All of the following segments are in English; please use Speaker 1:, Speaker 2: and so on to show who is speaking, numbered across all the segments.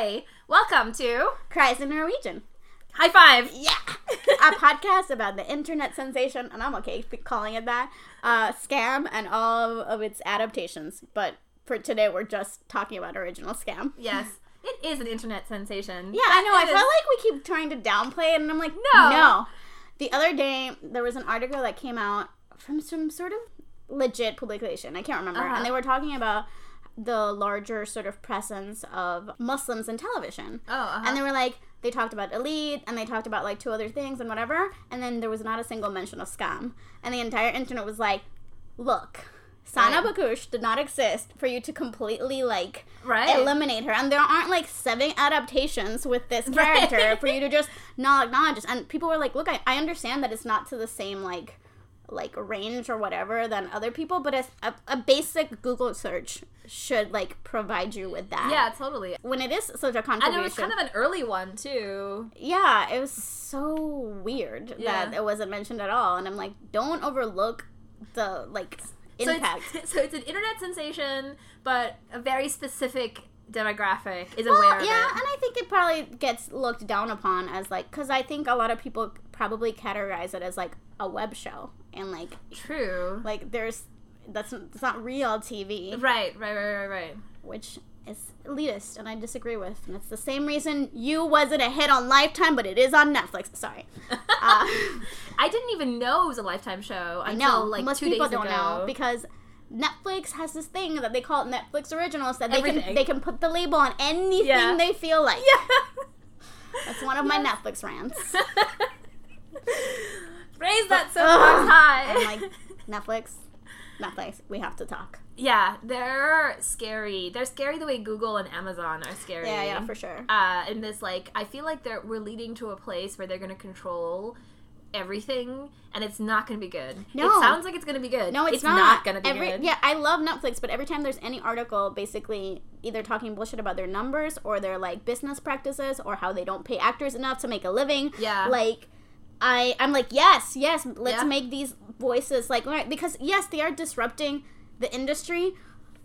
Speaker 1: Hi, welcome to
Speaker 2: Cries in Norwegian.
Speaker 1: High Five.
Speaker 2: Yeah. a podcast about the internet sensation, and I'm okay calling it that, uh, Skam and all of its adaptations. But for today, we're just talking about original Skam.
Speaker 1: Yes, it is an internet sensation.
Speaker 2: Yeah, I know. I
Speaker 1: It
Speaker 2: feel
Speaker 1: is-
Speaker 2: like we keep trying to downplay it, and I'm like,
Speaker 1: No.
Speaker 2: no. The other day, there was an article that came out from some sort of legit publication. I can't remember,
Speaker 1: Uh-huh.
Speaker 2: and they were talking about the larger sort of presence of Muslims in television.
Speaker 1: Oh, uh-huh.
Speaker 2: And they were like, they talked about elite, and they talked about like two other things and whatever, and then there was not a single mention of Skam, and the entire internet was like, look. Sana
Speaker 1: Right.
Speaker 2: Bakkoush did not exist for you to completely like
Speaker 1: Right.
Speaker 2: eliminate her, and there aren't like seven adaptations with this
Speaker 1: Right.
Speaker 2: character for you to just not acknowledge. And people were like, "Look, I, I understand that it's not to the same like like range or whatever than other people, but it's a, a basic Google search should like provide you with that.
Speaker 1: yeah, totally.
Speaker 2: when it is such a contribution And
Speaker 1: it was kind of an early one too.
Speaker 2: yeah, it was so weird
Speaker 1: Yeah.
Speaker 2: that it wasn't mentioned at all, and I'm like, don't overlook the like
Speaker 1: So
Speaker 2: impact.
Speaker 1: it's, so it's an internet sensation, but a very specific demographic is
Speaker 2: Well,
Speaker 1: aware of
Speaker 2: yeah, and I think it probably gets looked down upon as like because I think a lot of people probably categorize it as like a web show and like
Speaker 1: True.
Speaker 2: like there's that's that's not real TV,
Speaker 1: Right, right, right, right, right.
Speaker 2: which is elitist, and I disagree with. And it's the same reason you wasn't a hit on Lifetime, but it is on Netflix. Sorry, uh,
Speaker 1: I didn't even know it was a Lifetime show
Speaker 2: I know
Speaker 1: like
Speaker 2: most people don't
Speaker 1: ago.
Speaker 2: know because. Netflix has this thing that they call Netflix originals that they can they can put the label on anything
Speaker 1: Yeah.
Speaker 2: they feel like.
Speaker 1: yeah.
Speaker 2: That's one of my Netflix rants.
Speaker 1: Raise that so
Speaker 2: Ugh.
Speaker 1: high.
Speaker 2: I'm like, Netflix, Netflix, we have to talk.
Speaker 1: yeah, they're scary. They're scary the way Google and Amazon are scary.
Speaker 2: Yeah, yeah, for sure.
Speaker 1: Uh, in this, like, I feel like they're we're leading to a place where they're going to control everything, and it's not going to be good.
Speaker 2: No.
Speaker 1: it sounds like it's going to be good.
Speaker 2: No, it's,
Speaker 1: it's
Speaker 2: not.
Speaker 1: going to be
Speaker 2: every,
Speaker 1: good.
Speaker 2: Yeah, I love Netflix, but every time there's any article basically either talking bullshit about their numbers or their like business practices or how they don't pay actors enough to make a living.
Speaker 1: Yeah.
Speaker 2: Like I I'm like, yes, yes, let's
Speaker 1: Yeah.
Speaker 2: make these voices like right because yes, they are disrupting the industry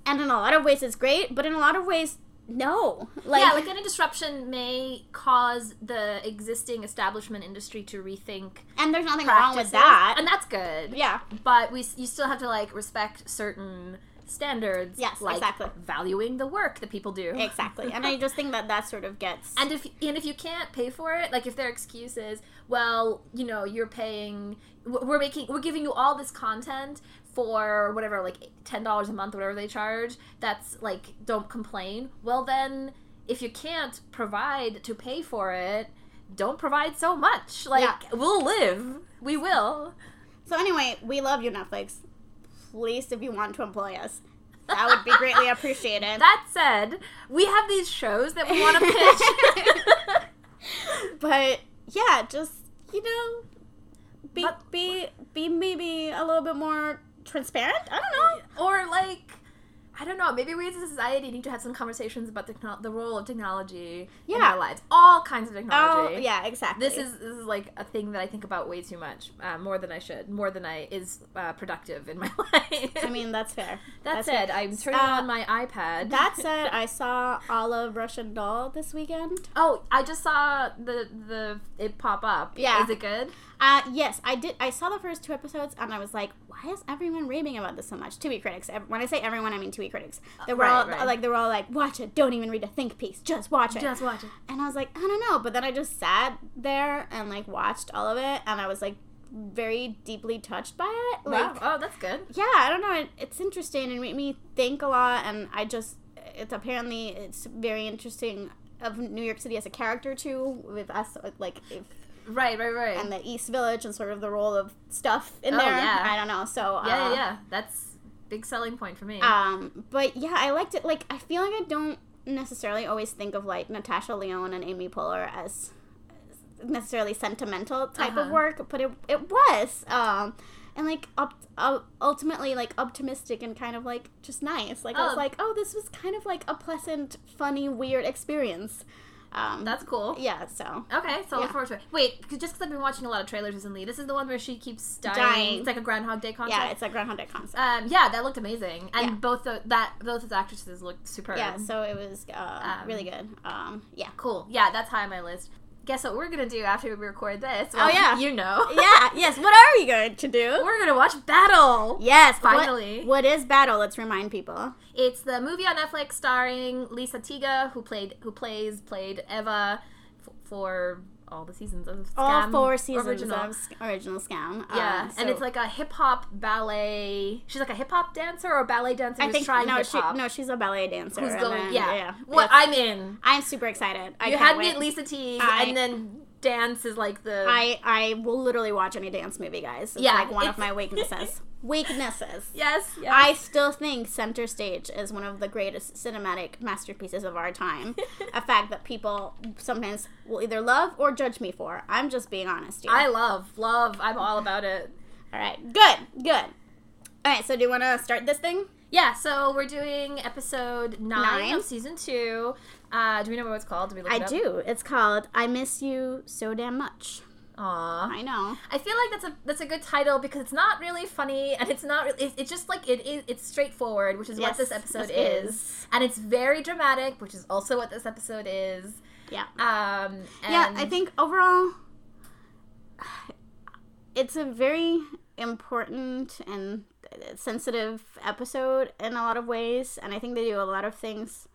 Speaker 2: and in a lot of ways it's great, but in a lot of ways no. Like,
Speaker 1: yeah, like any disruption may cause the existing establishment industry to rethink
Speaker 2: and there's nothing wrong with that.
Speaker 1: and that's good.
Speaker 2: yeah.
Speaker 1: but we you still have to like respect certain standards.
Speaker 2: Yes,
Speaker 1: like
Speaker 2: exactly.
Speaker 1: valuing the work that people do.
Speaker 2: Exactly. And I just think that that sort of gets
Speaker 1: And if and if you can't pay for it, like if their excuse is, well, you know, you're paying, we're making, we're giving you all this content for whatever, like ten dollars a month, whatever they charge. That's like, don't complain. Well, then, if you can't provide to pay for it, don't provide so much. Like,
Speaker 2: Yeah.
Speaker 1: we'll live. We will.
Speaker 2: So anyway, we love you, Netflix. Please, if you want to employ us, that would be greatly appreciated.
Speaker 1: That said, we have these shows that we want to pitch.
Speaker 2: but yeah, just you know, be
Speaker 1: But-
Speaker 2: be be maybe a little bit more transparent. I don't know.
Speaker 1: or like I don't know. Maybe we as a society need to have some conversations about techno- the role of technology in our lives. All kinds of technology.
Speaker 2: Oh yeah, exactly.
Speaker 1: This is this is like a thing that I think about way too much, uh, more than I should, more than I is uh, productive in my life.
Speaker 2: I mean, that's fair.
Speaker 1: that
Speaker 2: that's
Speaker 1: said,
Speaker 2: fair.
Speaker 1: I'm turning
Speaker 2: Uh,
Speaker 1: on my iPad.
Speaker 2: That said, I saw Olive Russian Doll this weekend.
Speaker 1: oh, I just saw the the it pop up.
Speaker 2: Yeah.
Speaker 1: is it good?
Speaker 2: Uh, yes, I did. I saw the first two episodes, and I was like, "Why is everyone raving about this so much?" TV critics. When I say everyone, I mean TV critics. They were
Speaker 1: Right,
Speaker 2: all
Speaker 1: right.
Speaker 2: like, they were all like, "Watch it. Don't even read a think piece. Just watch it."
Speaker 1: Just watch it.
Speaker 2: And I was like, I don't know. But then I just sat there and like watched all of it, and I was like very deeply touched by it. Like,
Speaker 1: wow. Oh, that's good.
Speaker 2: yeah, I don't know. It, it's interesting and made me think a lot. And I just, it's apparently it's very interesting of New York City as a character too, with us like if
Speaker 1: Right, right, right.
Speaker 2: and the East Village and sort of the role of stuff in
Speaker 1: Oh,
Speaker 2: there.
Speaker 1: yeah.
Speaker 2: I don't know. So
Speaker 1: yeah,
Speaker 2: uh,
Speaker 1: yeah, yeah. That's big selling point for me.
Speaker 2: Um, but yeah, I liked it. Like, I feel like I don't necessarily always think of like Natasha Lyonne and Amy Poehler as necessarily sentimental type of
Speaker 1: Uh-huh.
Speaker 2: work, but it it was. Um, and like up, uh, ultimately like optimistic and kind of like just nice. Like I was
Speaker 1: Oh.
Speaker 2: like, oh, this was kind of like a pleasant, funny, weird experience. Um,
Speaker 1: That's cool.
Speaker 2: yeah. So
Speaker 1: Okay, so
Speaker 2: Yeah.
Speaker 1: look forward to it. Wait, 'cause- just because I've been watching a lot of trailers recently, this is the one where she keeps dying.
Speaker 2: Dying.
Speaker 1: It's like a Groundhog Day concept.
Speaker 2: yeah, it's a Groundhog Day concept.
Speaker 1: um, yeah, that looked amazing, and
Speaker 2: Yeah.
Speaker 1: both the, that both of the actresses looked superb.
Speaker 2: yeah, so it was uh,
Speaker 1: Um,
Speaker 2: really good. Um, yeah.
Speaker 1: cool. Yeah, that's high on my list. Guess what we're gonna do after we record this?
Speaker 2: Oh, yeah.
Speaker 1: you know.
Speaker 2: Yeah. Yes. What are we going to do?
Speaker 1: we're gonna watch Battle.
Speaker 2: Yes. what-
Speaker 1: Finally.
Speaker 2: what is Battle? Let's remind people.
Speaker 1: It's the movie on Netflix starring Lisa Teige, who played who plays played Eva f- for all the seasons of Skam
Speaker 2: All four seasons
Speaker 1: original.
Speaker 2: of original Skam.
Speaker 1: Yeah,
Speaker 2: Uh,
Speaker 1: and it's like a hip hop ballet. She's like a hip hop dancer or a ballet dancer
Speaker 2: I think
Speaker 1: trying
Speaker 2: no, she, no, she's a ballet dancer.
Speaker 1: who's going?
Speaker 2: then-
Speaker 1: yeah, What
Speaker 2: Yes.
Speaker 1: I'm in.
Speaker 2: I'm super excited. I
Speaker 1: You had me
Speaker 2: wait.
Speaker 1: at Lisa T, and then dance is like the.
Speaker 2: I I will literally watch any dance movie, guys. It's
Speaker 1: Yeah,
Speaker 2: like one of my weaknesses. weaknesses.
Speaker 1: yes, yes.
Speaker 2: I still think Center Stage is one of the greatest cinematic masterpieces of our time. a fact that people sometimes will either love or judge me for. I'm just being honest here.
Speaker 1: I love love. I'm all about it.
Speaker 2: All right, good, good. All right, so do you want to start this thing?
Speaker 1: Yeah, so we're doing episode nine,
Speaker 2: Nine.
Speaker 1: of season two. Uh, do we know what it's called? Do we look
Speaker 2: I
Speaker 1: it up?
Speaker 2: do. It's called "I Miss You So Damn Much."
Speaker 1: Aw.
Speaker 2: I know.
Speaker 1: I feel like that's a that's a good title because it's not really funny and it's not really, it's, it's just like it is it's straightforward, which is what this episode is.
Speaker 2: is.
Speaker 1: and it's very dramatic, which is also what this episode is.
Speaker 2: Yeah.
Speaker 1: Um,
Speaker 2: yeah, I think overall, it's a very important and sensitive episode in a lot of ways, and I think they do a lot of things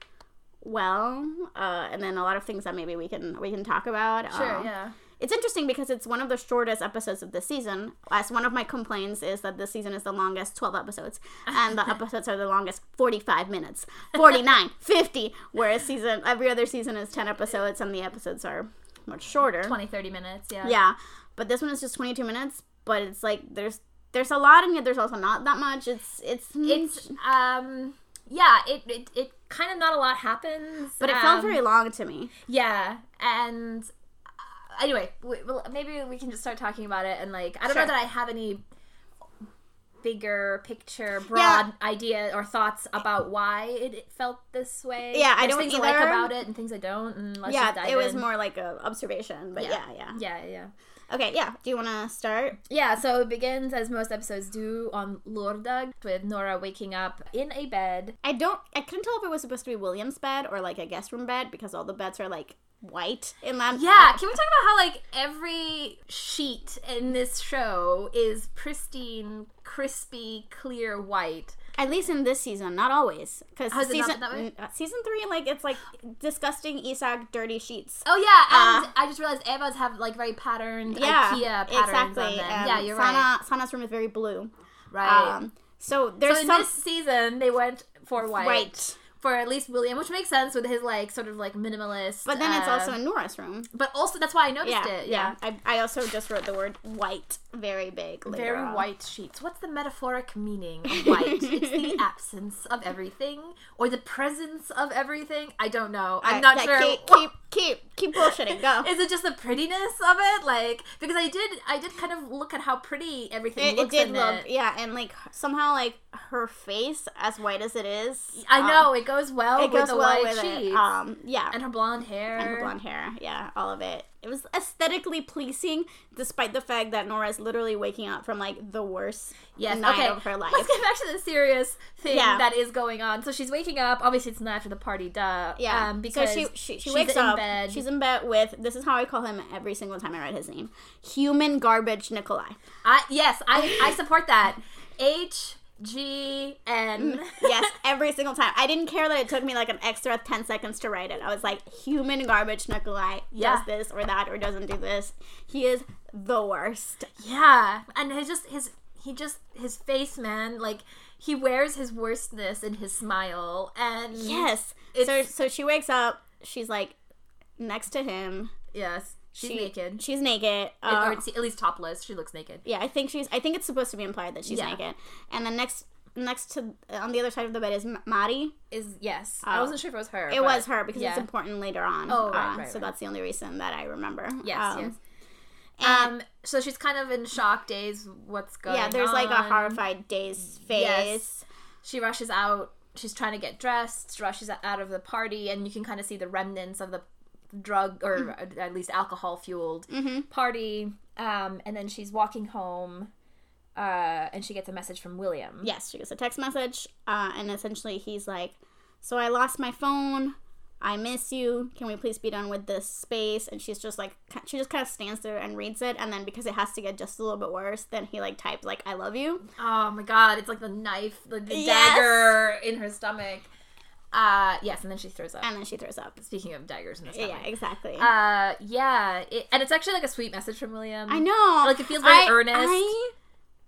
Speaker 2: well, uh, and then a lot of things that maybe we can we can talk about.
Speaker 1: Sure,
Speaker 2: Um,
Speaker 1: yeah.
Speaker 2: It's interesting because it's one of the shortest episodes of the season. As one of my complaints is that this season is the longest 12 episodes, and the episodes are the longest 45 minutes, 49, 50, whereas season every other season is 10 episodes, and the episodes are much shorter.
Speaker 1: 20, 30 minutes, yeah.
Speaker 2: Yeah, but this one is just 22 minutes, but it's like there's there's a lot, and yet there's also not that much. It's it's
Speaker 1: It's, um, yeah, it, it, it kind of not a lot happens.
Speaker 2: but it felt
Speaker 1: um,
Speaker 2: very long to me.
Speaker 1: Yeah, and anyway, we, well, maybe we can just start talking about it. And like, I don't
Speaker 2: Sure.
Speaker 1: know that I have any bigger picture, broad idea or thoughts about why it, felt this way.
Speaker 2: Yeah, I
Speaker 1: There's
Speaker 2: don't
Speaker 1: things I like about it and things I don't.
Speaker 2: Yeah, it was
Speaker 1: in.
Speaker 2: more like a observation, but yeah, yeah.
Speaker 1: yeah, yeah.
Speaker 2: Okay, yeah. Do you want to start?
Speaker 1: Yeah, so it begins as most episodes do on Lørdag with Nora waking up in a bed.
Speaker 2: I don't. I couldn't tell if it was supposed to be William's bed or like a guest room bed because all the beds are like white in that.
Speaker 1: Yeah, can we talk about how like every sheet in this show is pristine, crispy, clear white?
Speaker 2: At least in this season, not always. Because
Speaker 1: is it not
Speaker 2: season n- uh, season three, like it's like disgusting Isak dirty sheets.
Speaker 1: Oh yeah, and
Speaker 2: Uh,
Speaker 1: I just realized Eva's have like very patterned
Speaker 2: Yeah,
Speaker 1: IKEA patterns
Speaker 2: exactly.
Speaker 1: on them. yeah, you're
Speaker 2: Sana,
Speaker 1: right.
Speaker 2: Sana's room is very blue.
Speaker 1: Right.
Speaker 2: Um, so there's
Speaker 1: so in
Speaker 2: some
Speaker 1: this season, they went for white,
Speaker 2: white,
Speaker 1: for at least William, which makes sense with his like sort of like minimalist.
Speaker 2: but then it's
Speaker 1: uh,
Speaker 2: also in Nora's room.
Speaker 1: But also that's why I noticed
Speaker 2: Yeah,
Speaker 1: it.
Speaker 2: yeah. I, I also just wrote the word white very big.
Speaker 1: Very
Speaker 2: on.
Speaker 1: white sheets. What's the metaphoric meaning of white? it's the absence of everything or the presence of everything. I don't know. I'm not
Speaker 2: yeah,
Speaker 1: sure.
Speaker 2: Keep, keep, keep, keep bullshitting. Go.
Speaker 1: Is it just the prettiness of it? Like because I did I did kind of look at how pretty everything
Speaker 2: It, it did look,
Speaker 1: it.
Speaker 2: yeah, and like somehow, like her face, as white as it is,
Speaker 1: I
Speaker 2: um,
Speaker 1: know it goes well
Speaker 2: it
Speaker 1: with
Speaker 2: goes well with
Speaker 1: sheets
Speaker 2: it. Um, yeah,
Speaker 1: and her blonde hair.
Speaker 2: and her blonde hair, yeah, all of it. It was aesthetically pleasing, despite the fact that Nora's literally waking up from like the worst
Speaker 1: Yes.
Speaker 2: night
Speaker 1: okay.
Speaker 2: of her life.
Speaker 1: Let's get back to the serious thing
Speaker 2: Yeah.
Speaker 1: that is going on. So she's waking up. Obviously, it's not after the party. Duh.
Speaker 2: Yeah,
Speaker 1: Um, because
Speaker 2: so she she, she wakes up.
Speaker 1: bed.
Speaker 2: She's in bed with this is how I call him every single time I write his name, human garbage Nikolai.
Speaker 1: I yes, I I support that. H G N.
Speaker 2: Mm, yes, every single time. I didn't care that it took me like an extra 10 seconds to write it. I was like, human garbage Nikolai
Speaker 1: Yeah.
Speaker 2: does this or that or doesn't do this. He is the worst.
Speaker 1: Yeah, and his just his he just his face, man. Like he wears his worstness in his smile, and
Speaker 2: Yes. So, so she wakes up, she's like next to him.
Speaker 1: yes, she's
Speaker 2: She-
Speaker 1: naked,
Speaker 2: She's naked.
Speaker 1: or
Speaker 2: Uh,
Speaker 1: at least topless. She looks naked.
Speaker 2: yeah, I think she's, I think it's supposed to be implied that she's
Speaker 1: Yeah.
Speaker 2: naked. And then next, next to, on the other side of the bed is Mari.
Speaker 1: Is yes, I
Speaker 2: Oh.
Speaker 1: wasn't sure if it was her.
Speaker 2: It was her because
Speaker 1: yeah.
Speaker 2: it's important later on.
Speaker 1: Oh, right,
Speaker 2: Uh,
Speaker 1: right,
Speaker 2: So that's the only reason that I remember.
Speaker 1: Yes,
Speaker 2: Um,
Speaker 1: yes.
Speaker 2: And
Speaker 1: Um, so she's kind of in shock days. What's going on?
Speaker 2: yeah, there's like a horrified dazed face.
Speaker 1: Yes. She rushes out. She's trying to get dressed. Rushes out of the party, and you can kind of see the remnants of the drug or at least alcohol fueled
Speaker 2: Mm-hmm.
Speaker 1: party. Um, and then she's walking home, uh, and she gets a message from William.
Speaker 2: Yes, she gets a text message, uh, and essentially he's like, "So I lost my phone. I miss you. Can we please be done with this space?" And she's just like, she just kind of stands there and reads it, and then because it has to get just a little bit worse, then he like types like, "I love you."
Speaker 1: Oh my god, it's like the knife, the, the
Speaker 2: Yes.
Speaker 1: dagger in her stomach. Uh, yes, and then she throws up.
Speaker 2: And then she throws up.
Speaker 1: Speaking of daggers in stomach.
Speaker 2: Yeah, exactly.
Speaker 1: Uh, yeah, it, and it's actually like a sweet message from William.
Speaker 2: I know.
Speaker 1: Like it feels very
Speaker 2: I-
Speaker 1: earnest.
Speaker 2: I,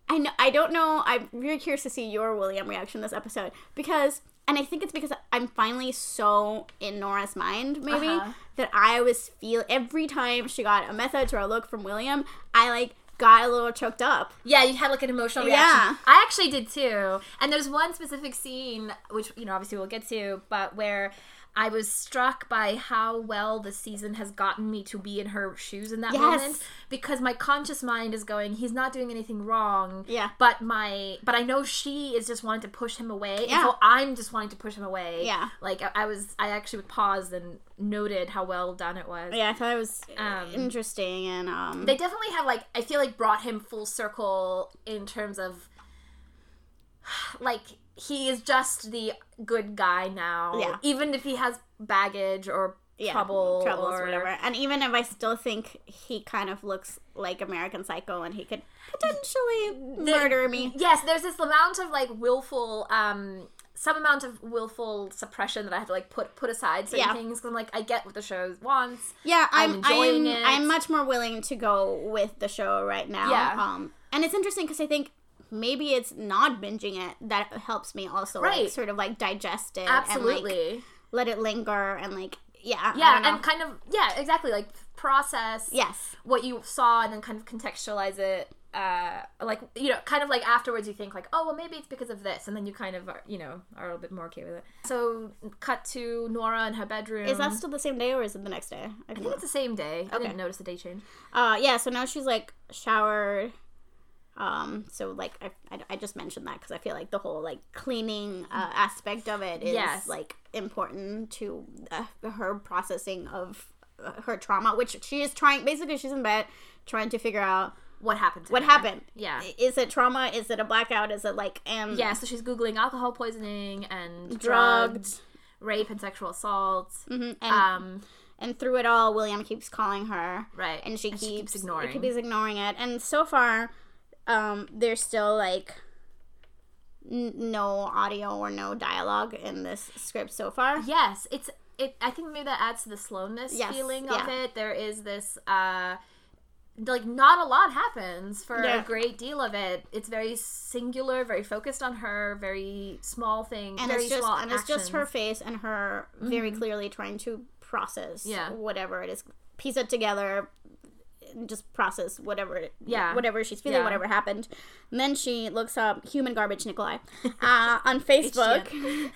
Speaker 2: I know. I don't know. I'm very curious to see your William reaction this episode because, and I think it's because I'm finally so in Nora's mind, maybe
Speaker 1: Uh-huh.
Speaker 2: that I was feel every time she got a message or a look from William, I like got a little choked up.
Speaker 1: Yeah, you had like an emotional reaction. Yeah. I actually did too. And there's one specific scene, which, you know, obviously we'll get to, but where I was struck by how well the season has gotten me to be in her shoes in that
Speaker 2: Yes.
Speaker 1: moment. Because my conscious mind is going, he's not doing anything wrong.
Speaker 2: Yeah.
Speaker 1: But my, but I know she is just wanting to push him away. And
Speaker 2: Yeah.
Speaker 1: so I'm just wanting to push him away.
Speaker 2: Yeah.
Speaker 1: Like I, I was, I actually paused and noted how well done it was.
Speaker 2: Yeah, I thought it was
Speaker 1: Um,
Speaker 2: interesting and um.
Speaker 1: They definitely have like I feel like brought him full circle in terms of like he is just the good guy now.
Speaker 2: Yeah.
Speaker 1: Even if he has baggage or
Speaker 2: yeah,
Speaker 1: trouble
Speaker 2: troubles,
Speaker 1: or
Speaker 2: whatever. And even if I still think he kind of looks like American Psycho and he could potentially murder me.
Speaker 1: Yes, there's this amount of like willful um some amount of willful suppression that I have to like put put aside certain
Speaker 2: Yeah.
Speaker 1: things because I'm like I get what the show wants.
Speaker 2: Yeah,
Speaker 1: I'm
Speaker 2: I'm
Speaker 1: enjoying
Speaker 2: I'm,
Speaker 1: it.
Speaker 2: I'm much more willing to go with the show right now.
Speaker 1: Yeah.
Speaker 2: Um, and it's interesting because I think maybe it's not binging it that helps me also like
Speaker 1: Right.
Speaker 2: sort of like digest it and
Speaker 1: Absolutely.
Speaker 2: like let it linger and like yeah
Speaker 1: yeah, and kind of yeah, exactly like process
Speaker 2: yes
Speaker 1: what you saw and then kind of contextualize it uh like you know kind of like afterwards you think like oh well maybe it's because of this and then you kind of are, you know are a little bit more okay with it so cut to nora in her bedroom
Speaker 2: is that still the same day or is it the next day? I
Speaker 1: i think
Speaker 2: know.
Speaker 1: it's the same day i didn't notice the day change
Speaker 2: Uh, yeah. So now she's like showered. Um, so like I, I, I just mentioned that because I feel like the whole like cleaning uh, aspect of it is
Speaker 1: Yes.
Speaker 2: like important to uh, her processing of uh, her trauma, which she is trying. Basically, she's in bed trying to figure out
Speaker 1: what happened to
Speaker 2: what
Speaker 1: her.
Speaker 2: happened.
Speaker 1: yeah
Speaker 2: Is it trauma? Is it a blackout? Is it like and
Speaker 1: yeah so she's googling alcohol poisoning and
Speaker 2: drugged?
Speaker 1: drugs rape and sexual assault
Speaker 2: Mhm, And
Speaker 1: um
Speaker 2: and through it all, William keeps calling her.
Speaker 1: right
Speaker 2: and she
Speaker 1: And
Speaker 2: keeps,
Speaker 1: she keeps ignoring.
Speaker 2: Keeps ignoring it, and so far, um, there's still like n- no audio or no dialogue in this script so far.
Speaker 1: Yes, it's it. I think maybe that adds to the slowness
Speaker 2: Yes,
Speaker 1: feeling
Speaker 2: yeah.
Speaker 1: of it. There is this uh, like not a lot happens for
Speaker 2: Yeah.
Speaker 1: a great deal of it. It's very singular, very focused on her, very small things,
Speaker 2: And
Speaker 1: very
Speaker 2: it's just
Speaker 1: small
Speaker 2: and it's just her.
Speaker 1: Mm-hmm.
Speaker 2: face and her very clearly trying to process
Speaker 1: Yeah.
Speaker 2: whatever it is, piece it together, and just process whatever
Speaker 1: Yeah.
Speaker 2: whatever she's feeling,
Speaker 1: Yeah.
Speaker 2: whatever happened. And then she looks up human garbage Nikolai uh, on Facebook.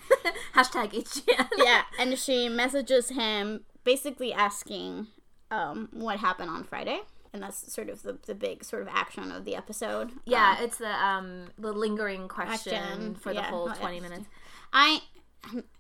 Speaker 1: Hashtag HGN.
Speaker 2: yeah, and she messages him basically asking um, what happened on Friday. And that's sort of the, the big sort of action of the episode.
Speaker 1: Yeah,
Speaker 2: Um,
Speaker 1: it's the um the lingering question,
Speaker 2: Question,
Speaker 1: for the
Speaker 2: yeah,
Speaker 1: whole twenty minutes.
Speaker 2: I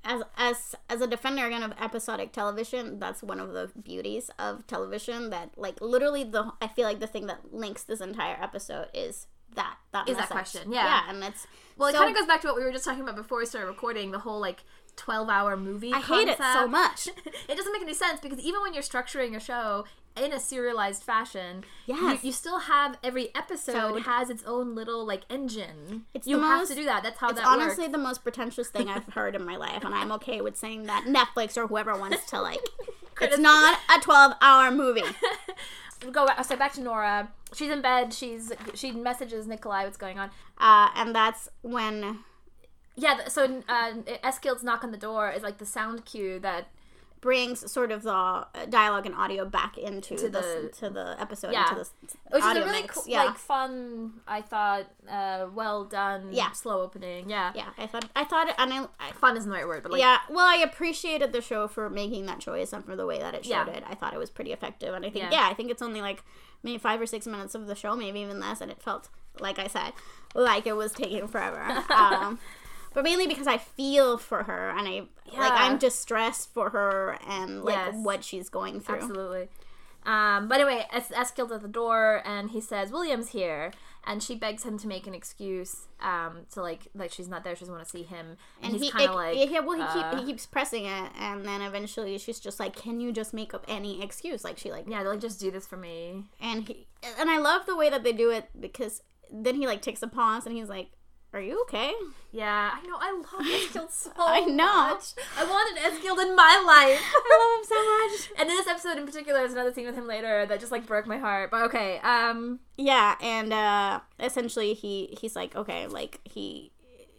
Speaker 2: as as as a defender again of episodic television, that's one of the beauties of television that like literally the I feel like the thing that links this entire episode is that that
Speaker 1: Is that
Speaker 2: message.
Speaker 1: question, yeah.
Speaker 2: Yeah, and it's
Speaker 1: Well, it
Speaker 2: so-
Speaker 1: kind of goes back to what we were just talking about before we started recording. The whole like twelve-hour movie.
Speaker 2: I hate it so much.
Speaker 1: it doesn't make any sense because even when you're structuring a show in a serialized fashion,
Speaker 2: Yes.
Speaker 1: you, you still have every episode
Speaker 2: So-
Speaker 1: has its own little like engine.
Speaker 2: It's
Speaker 1: you have
Speaker 2: most-
Speaker 1: to do that. That's how
Speaker 2: It's
Speaker 1: that
Speaker 2: honestly
Speaker 1: works.
Speaker 2: the most pretentious thing I've heard in my life, and I'm okay with saying that Netflix or whoever wants to like. it's not a 12 hour movie.
Speaker 1: Go so back to Nora. She's in bed. She's she messages Nikolai what's going on.
Speaker 2: Uh, and that's when
Speaker 1: Yeah. So uh, Eskild's knock on the door is like the sound cue that
Speaker 2: brings sort of the uh, dialogue and audio back into
Speaker 1: To
Speaker 2: the,
Speaker 1: the-
Speaker 2: to the episode,
Speaker 1: Yeah.
Speaker 2: into the
Speaker 1: Which is a really
Speaker 2: mix.
Speaker 1: cool,
Speaker 2: yeah.
Speaker 1: like fun. I thought, uh, well done.
Speaker 2: Yeah.
Speaker 1: slow opening. Yeah,
Speaker 2: yeah, I thought I thought it, and I, I
Speaker 1: fun isn't the right word, but like,
Speaker 2: yeah, well, I appreciated the show for making that choice and for the way that it showed
Speaker 1: Yeah.
Speaker 2: it. I thought it was pretty effective, and I think
Speaker 1: Yeah.
Speaker 2: yeah. I think it's only like maybe five or six minutes of the show, maybe even less, and it felt like I said, like it was taking forever. um, but mainly because I feel for her and I like
Speaker 1: Yeah.
Speaker 2: I'm distressed for her and like
Speaker 1: Yes.
Speaker 2: what she's going through.
Speaker 1: Absolutely. Um, but anyway, Es- Eskild's at the door, and he says William's here, and she begs him to make an excuse. Um, to like, like she's not there. She doesn't want to see him, and,
Speaker 2: And
Speaker 1: he's
Speaker 2: he,
Speaker 1: kind of like,
Speaker 2: yeah, well, he,
Speaker 1: uh,
Speaker 2: keep, he keeps pressing it, and then eventually she's just like, "Can you just make up any excuse?" Like she like,
Speaker 1: yeah, like just do this for me.
Speaker 2: and he and I love the way that they do it because then he like takes a pause and he's like, "Are you okay?"
Speaker 1: Yeah, I know. I love Eskild so much.
Speaker 2: I know.
Speaker 1: much. I wanted Eskild in my life.
Speaker 2: I love him so much.
Speaker 1: and in this episode in particular, there's another scene with him later that just like broke my heart. But okay, um,
Speaker 2: Yeah, and uh essentially he he's like, okay, like he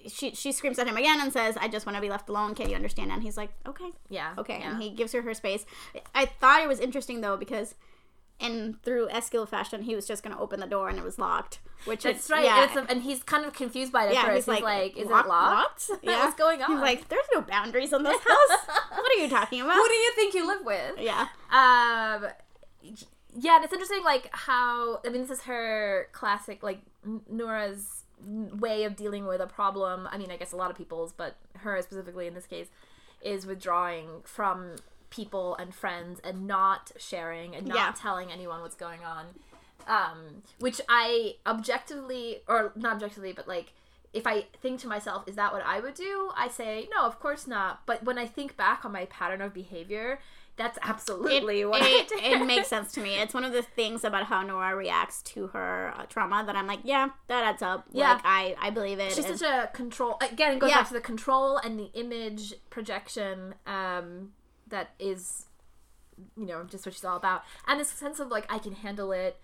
Speaker 2: she she screams at him again and says, "I just want to be left alone. Can you understand?" And he's like, "Okay,
Speaker 1: yeah,
Speaker 2: okay."
Speaker 1: yeah.
Speaker 2: And he gives her her space. I thought it was interesting though because in through Eskild fashion, he was just gonna open the door and it was locked. Which
Speaker 1: That's
Speaker 2: is
Speaker 1: right.
Speaker 2: Yeah,
Speaker 1: And, it's a, and he's kind of confused by it
Speaker 2: yeah.
Speaker 1: first.
Speaker 2: He's like,
Speaker 1: is
Speaker 2: "Lock-
Speaker 1: it locked?
Speaker 2: Yeah,
Speaker 1: What's going on?
Speaker 2: He's like, "There's no boundaries in this house. what are you talking about?"
Speaker 1: Who do you think you live with?
Speaker 2: yeah,
Speaker 1: Um, yeah, and it's interesting, like how I mean, this is her classic, like Nora's way of dealing with a problem. I mean, I guess a lot of people's, but her specifically in this case, is withdrawing from people and friends and not sharing and not
Speaker 2: Yeah.
Speaker 1: telling anyone what's going on. Um, which I objectively, or not objectively, but like. If I think to myself, is that what I would do? I say, no, of course not. But when I think back on my pattern of behavior, that's absolutely
Speaker 2: it,
Speaker 1: what
Speaker 2: it, it makes sense to me. It's one of the things about how Nora reacts to her uh, trauma that I'm like, yeah, that adds up.
Speaker 1: Yeah.
Speaker 2: like, I I believe it.
Speaker 1: She's
Speaker 2: and-
Speaker 1: such a control. Again, it goes
Speaker 2: Yeah.
Speaker 1: back to the control and the image projection um, that is, you know, just what she's all about. And this sense of like I can handle it.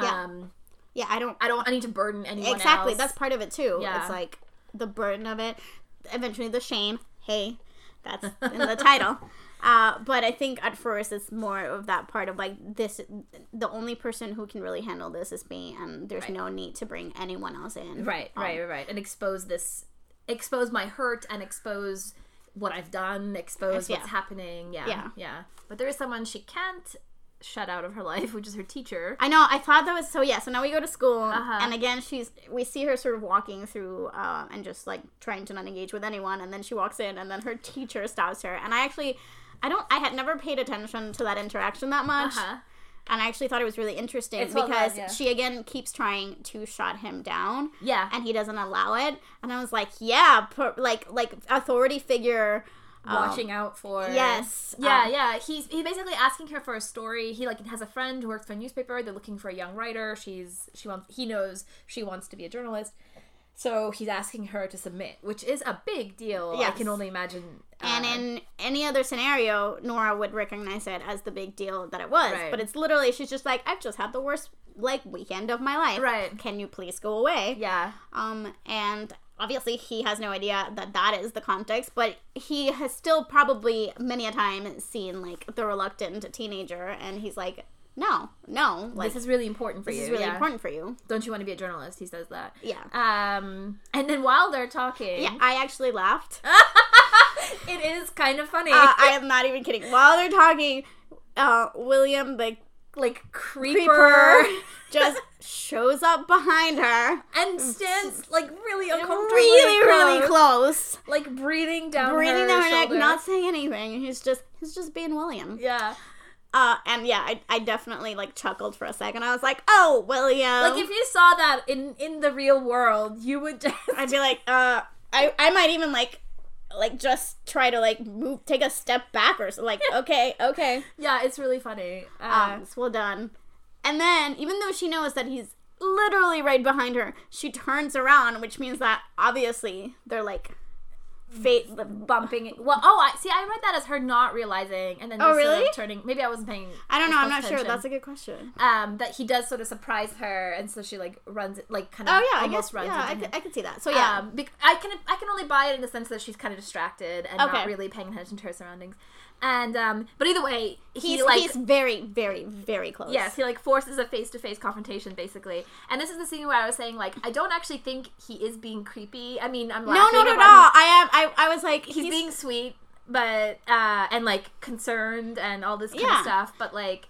Speaker 2: Yeah.
Speaker 1: Um,
Speaker 2: yeah, I don't
Speaker 1: I don't. I need to burden anyone.
Speaker 2: exactly.
Speaker 1: else.
Speaker 2: That's part of it too.
Speaker 1: Yeah.
Speaker 2: It's like the burden of it. Eventually, the shame. Hey, that's in the title. Uh, but I think at first it's more of that part of like this. The only person who can really handle this is me, and there's
Speaker 1: Right.
Speaker 2: no need to bring anyone else in.
Speaker 1: right,
Speaker 2: Um,
Speaker 1: right, right, right, and expose this, expose my hurt, and expose what I've done, expose
Speaker 2: Yeah.
Speaker 1: what's happening. Yeah,
Speaker 2: Yeah.
Speaker 1: yeah. But there is someone she can't shut out of her life, which is her teacher.
Speaker 2: I know. I thought that was so. Yeah. So now we go to school,
Speaker 1: Uh-huh.
Speaker 2: and again, she's we see her sort of walking through uh, and just like trying to not engage with anyone, and then she walks in, and then her teacher stops her, and I actually, I don't, I had never paid attention to that interaction that much,
Speaker 1: Uh-huh.
Speaker 2: And I actually thought it was really interesting
Speaker 1: It's
Speaker 2: because
Speaker 1: yeah.
Speaker 2: she again keeps trying to shut him down,
Speaker 1: Yeah,
Speaker 2: and he doesn't allow it, and I was like, yeah, per, like like authority figure. um,
Speaker 1: watching out for
Speaker 2: Yes.
Speaker 1: yeah
Speaker 2: um,
Speaker 1: yeah he's he basically asking her for a story he like has a friend who works for a newspaper they're looking for a young writer she's she wants he knows she wants to be a journalist so he's asking her to submit which is a big deal i can only imagine
Speaker 2: And
Speaker 1: uh,
Speaker 2: in any other scenario, Nora would recognize it as the big deal that it was.
Speaker 1: Right.
Speaker 2: But it's literally she's just like, I've just had the worst like weekend of my life.
Speaker 1: Right.
Speaker 2: Can you please go away?
Speaker 1: yeah
Speaker 2: Um, and obviously he has no idea that that is the context, but he has still probably many a time seen like the reluctant teenager, and he's like, no, no, like
Speaker 1: this is really important for
Speaker 2: this
Speaker 1: you This
Speaker 2: is really
Speaker 1: yeah.
Speaker 2: important for you.
Speaker 1: don't you want to be a journalist he says that
Speaker 2: Yeah.
Speaker 1: um and then while they're talking
Speaker 2: Yeah, I actually laughed.
Speaker 1: it is kind of funny
Speaker 2: uh, I am not even kidding. While they're talking, uh, William, the
Speaker 1: like creeper,
Speaker 2: creeper just shows up behind her
Speaker 1: and stands like really uncomfortably
Speaker 2: really really
Speaker 1: close.
Speaker 2: close
Speaker 1: like breathing down
Speaker 2: breathing
Speaker 1: her
Speaker 2: down her neck not saying anything he's just he's just being william
Speaker 1: yeah
Speaker 2: uh and yeah I, I definitely like chuckled for a second. I was like oh william.
Speaker 1: Like if you saw that in in the real world you would just
Speaker 2: i'd be like uh i i might even like like just try to like move take a step back or so like okay okay.
Speaker 1: Yeah it's really funny. Uh,
Speaker 2: um it's well done. And then even though she knows that he's literally right behind her she turns around which means that obviously they're like fate
Speaker 1: bumping well oh i see i read that as her not realizing and then
Speaker 2: Oh,
Speaker 1: just sort of
Speaker 2: really?
Speaker 1: turning maybe i wasn't paying
Speaker 2: i don't know i'm not sure that's a good question
Speaker 1: um that he does sort of surprise her and so she like runs like kind of
Speaker 2: Oh yeah, I guess
Speaker 1: runs
Speaker 2: yeah, I
Speaker 1: into
Speaker 2: could. I could see that. So yeah,
Speaker 1: Um, bec- I can I can only buy it in the sense that she's kind of distracted and
Speaker 2: Okay.
Speaker 1: not really paying attention to her surroundings. And um, but either way, he
Speaker 2: he's
Speaker 1: like
Speaker 2: he's very very very close.
Speaker 1: yes, he like forces a face to face confrontation basically. And this is the scene where I was saying like I don't actually think he is being creepy. I mean I'm like,
Speaker 2: No, no, no,
Speaker 1: no.
Speaker 2: I am. I, I was like,
Speaker 1: He's,
Speaker 2: he's,
Speaker 1: he's being sweet, but uh, and like concerned and all this kind
Speaker 2: Yeah.
Speaker 1: of stuff. But like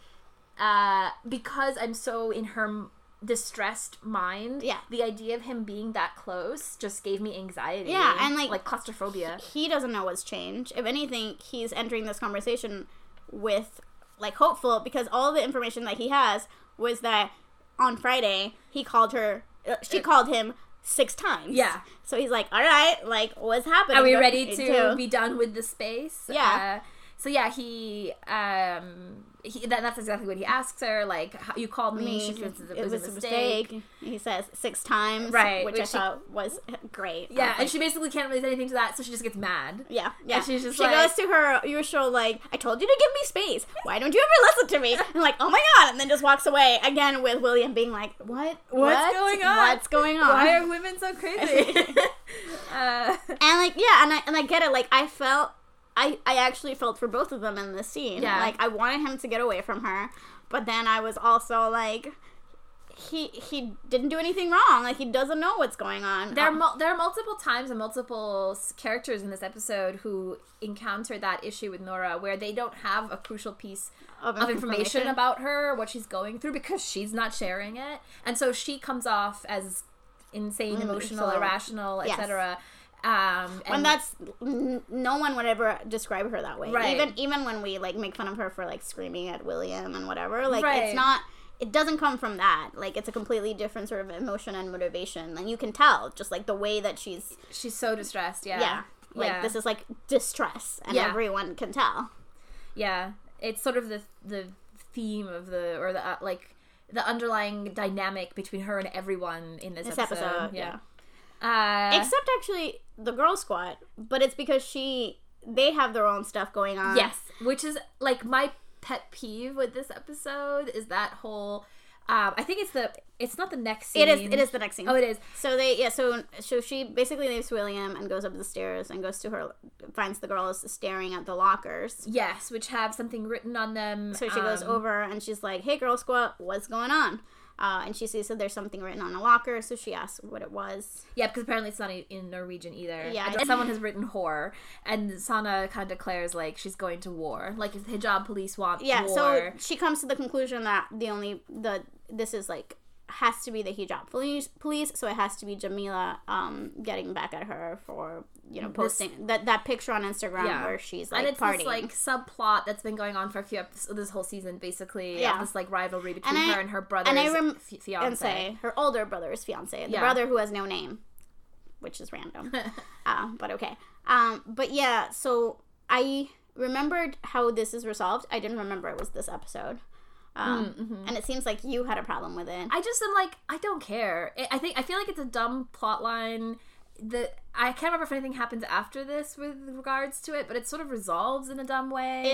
Speaker 1: uh, because I'm so in her distressed mind.
Speaker 2: Yeah.
Speaker 1: The idea of him being that close just gave me anxiety.
Speaker 2: Yeah, and, like-
Speaker 1: like claustrophobia.
Speaker 2: he doesn't know what's changed. If anything, he's entering this conversation with like hopeful because all the information that he has was that on Friday he called her. Uh, she called him six times.
Speaker 1: Yeah.
Speaker 2: So he's like, "All right, like what's happening?
Speaker 1: Are we ready to be done with the space?
Speaker 2: Yeah.
Speaker 1: Uh, so yeah, he um he that, that's exactly what he asks her. Like, how, you called me.
Speaker 2: me?
Speaker 1: she thinks it,
Speaker 2: It
Speaker 1: was, a mistake.
Speaker 2: He says six times,
Speaker 1: Right,
Speaker 2: Which,
Speaker 1: which
Speaker 2: I
Speaker 1: she-
Speaker 2: thought was great.
Speaker 1: Yeah,
Speaker 2: was
Speaker 1: and
Speaker 2: like,
Speaker 1: she basically can't really say anything to that, so she just gets mad.
Speaker 2: Yeah, yeah.
Speaker 1: And she's just
Speaker 2: she
Speaker 1: like-
Speaker 2: goes to her usual like, "I told you to give me space. Why don't you ever listen to me?" And like, "Oh my god!" And then just walks away again with William being like, "What?
Speaker 1: What's going on?
Speaker 2: What's going on?"
Speaker 1: Why are women so crazy? uh,
Speaker 2: and like, yeah, and I and I get it. Like, I felt, I I actually felt for both of them in this scene.
Speaker 1: Yeah.
Speaker 2: Like, I wanted him to get away from her, but then I was also like. He he didn't do anything wrong. Like he doesn't know what's going on.
Speaker 1: there, are
Speaker 2: Um,
Speaker 1: mul- there are multiple times and multiple characters in this episode who encounter that issue with Nora, where they don't have a crucial piece
Speaker 2: Of
Speaker 1: of information
Speaker 2: information.
Speaker 1: about her, what she's going through, because she's not sharing it, and so she comes off as insane,
Speaker 2: Mm,
Speaker 1: emotional,
Speaker 2: so-
Speaker 1: irrational,
Speaker 2: yes.
Speaker 1: etc. Um,
Speaker 2: when
Speaker 1: and
Speaker 2: that's n- no one would ever describe her that way.
Speaker 1: Right.
Speaker 2: Even even when we like make fun of her for like screaming at William and whatever, like
Speaker 1: Right.
Speaker 2: it's not. It doesn't come from that. Like it's a completely different sort of emotion and motivation, and you can tell just like the way that she's.
Speaker 1: she's so distressed. Yeah,
Speaker 2: Yeah. Like
Speaker 1: yeah.
Speaker 2: this is like distress, and
Speaker 1: Yeah.
Speaker 2: everyone can tell.
Speaker 1: yeah. It's sort of the the theme of the or the uh, like the underlying dynamic between her and everyone in this,
Speaker 2: This
Speaker 1: episode.
Speaker 2: episode,
Speaker 1: yeah. Uh,
Speaker 2: Except actually the girl squad, but it's because she they have their own stuff going on.
Speaker 1: Yes, which is like my pet peeve with this episode is that whole. Um, I think it's the. It's not the next scene.
Speaker 2: It is. It is the next scene.
Speaker 1: Oh, it is.
Speaker 2: So they yeah. So so she basically leaves William and goes up the stairs and goes to her finds the girls staring at the lockers.
Speaker 1: Yes, which have something written on them.
Speaker 2: So she goes
Speaker 1: um,
Speaker 2: over and she's like, "Hey, girl squad, what's going on?" Uh, and she sees that there's something written on a locker, so she asks what it was.
Speaker 1: Yeah, because apparently it's not in Norwegian either.
Speaker 2: Yeah,
Speaker 1: And someone has written "whore," and Sana kind of declares like she's going to war. Like if the hijab police want
Speaker 2: Yeah.
Speaker 1: war.
Speaker 2: So she comes to the conclusion that the only the this is like has to be the hijab police police so it has to be jamila um getting back at her for you know posting that that picture on instagram
Speaker 1: Yeah.
Speaker 2: where she's like
Speaker 1: and it's
Speaker 2: partying
Speaker 1: this like subplot that's been going on for a few episodes this whole season, basically.
Speaker 2: Yeah.
Speaker 1: This like rivalry between
Speaker 2: And I-
Speaker 1: her and her brother's
Speaker 2: and I rem-
Speaker 1: fiance.
Speaker 2: and say her older brother's fiance, the
Speaker 1: Yeah.
Speaker 2: brother who has no name, which is random, uh, but okay. Um, but yeah, so I remembered how this is resolved. I didn't remember it was this episode, um, and it seems like you had a problem with it.
Speaker 1: I just am like, I don't care. I I think I feel like it's a dumb plot line. That I can't remember if anything happens after this with regards to it, but it sort of resolves in a dumb way.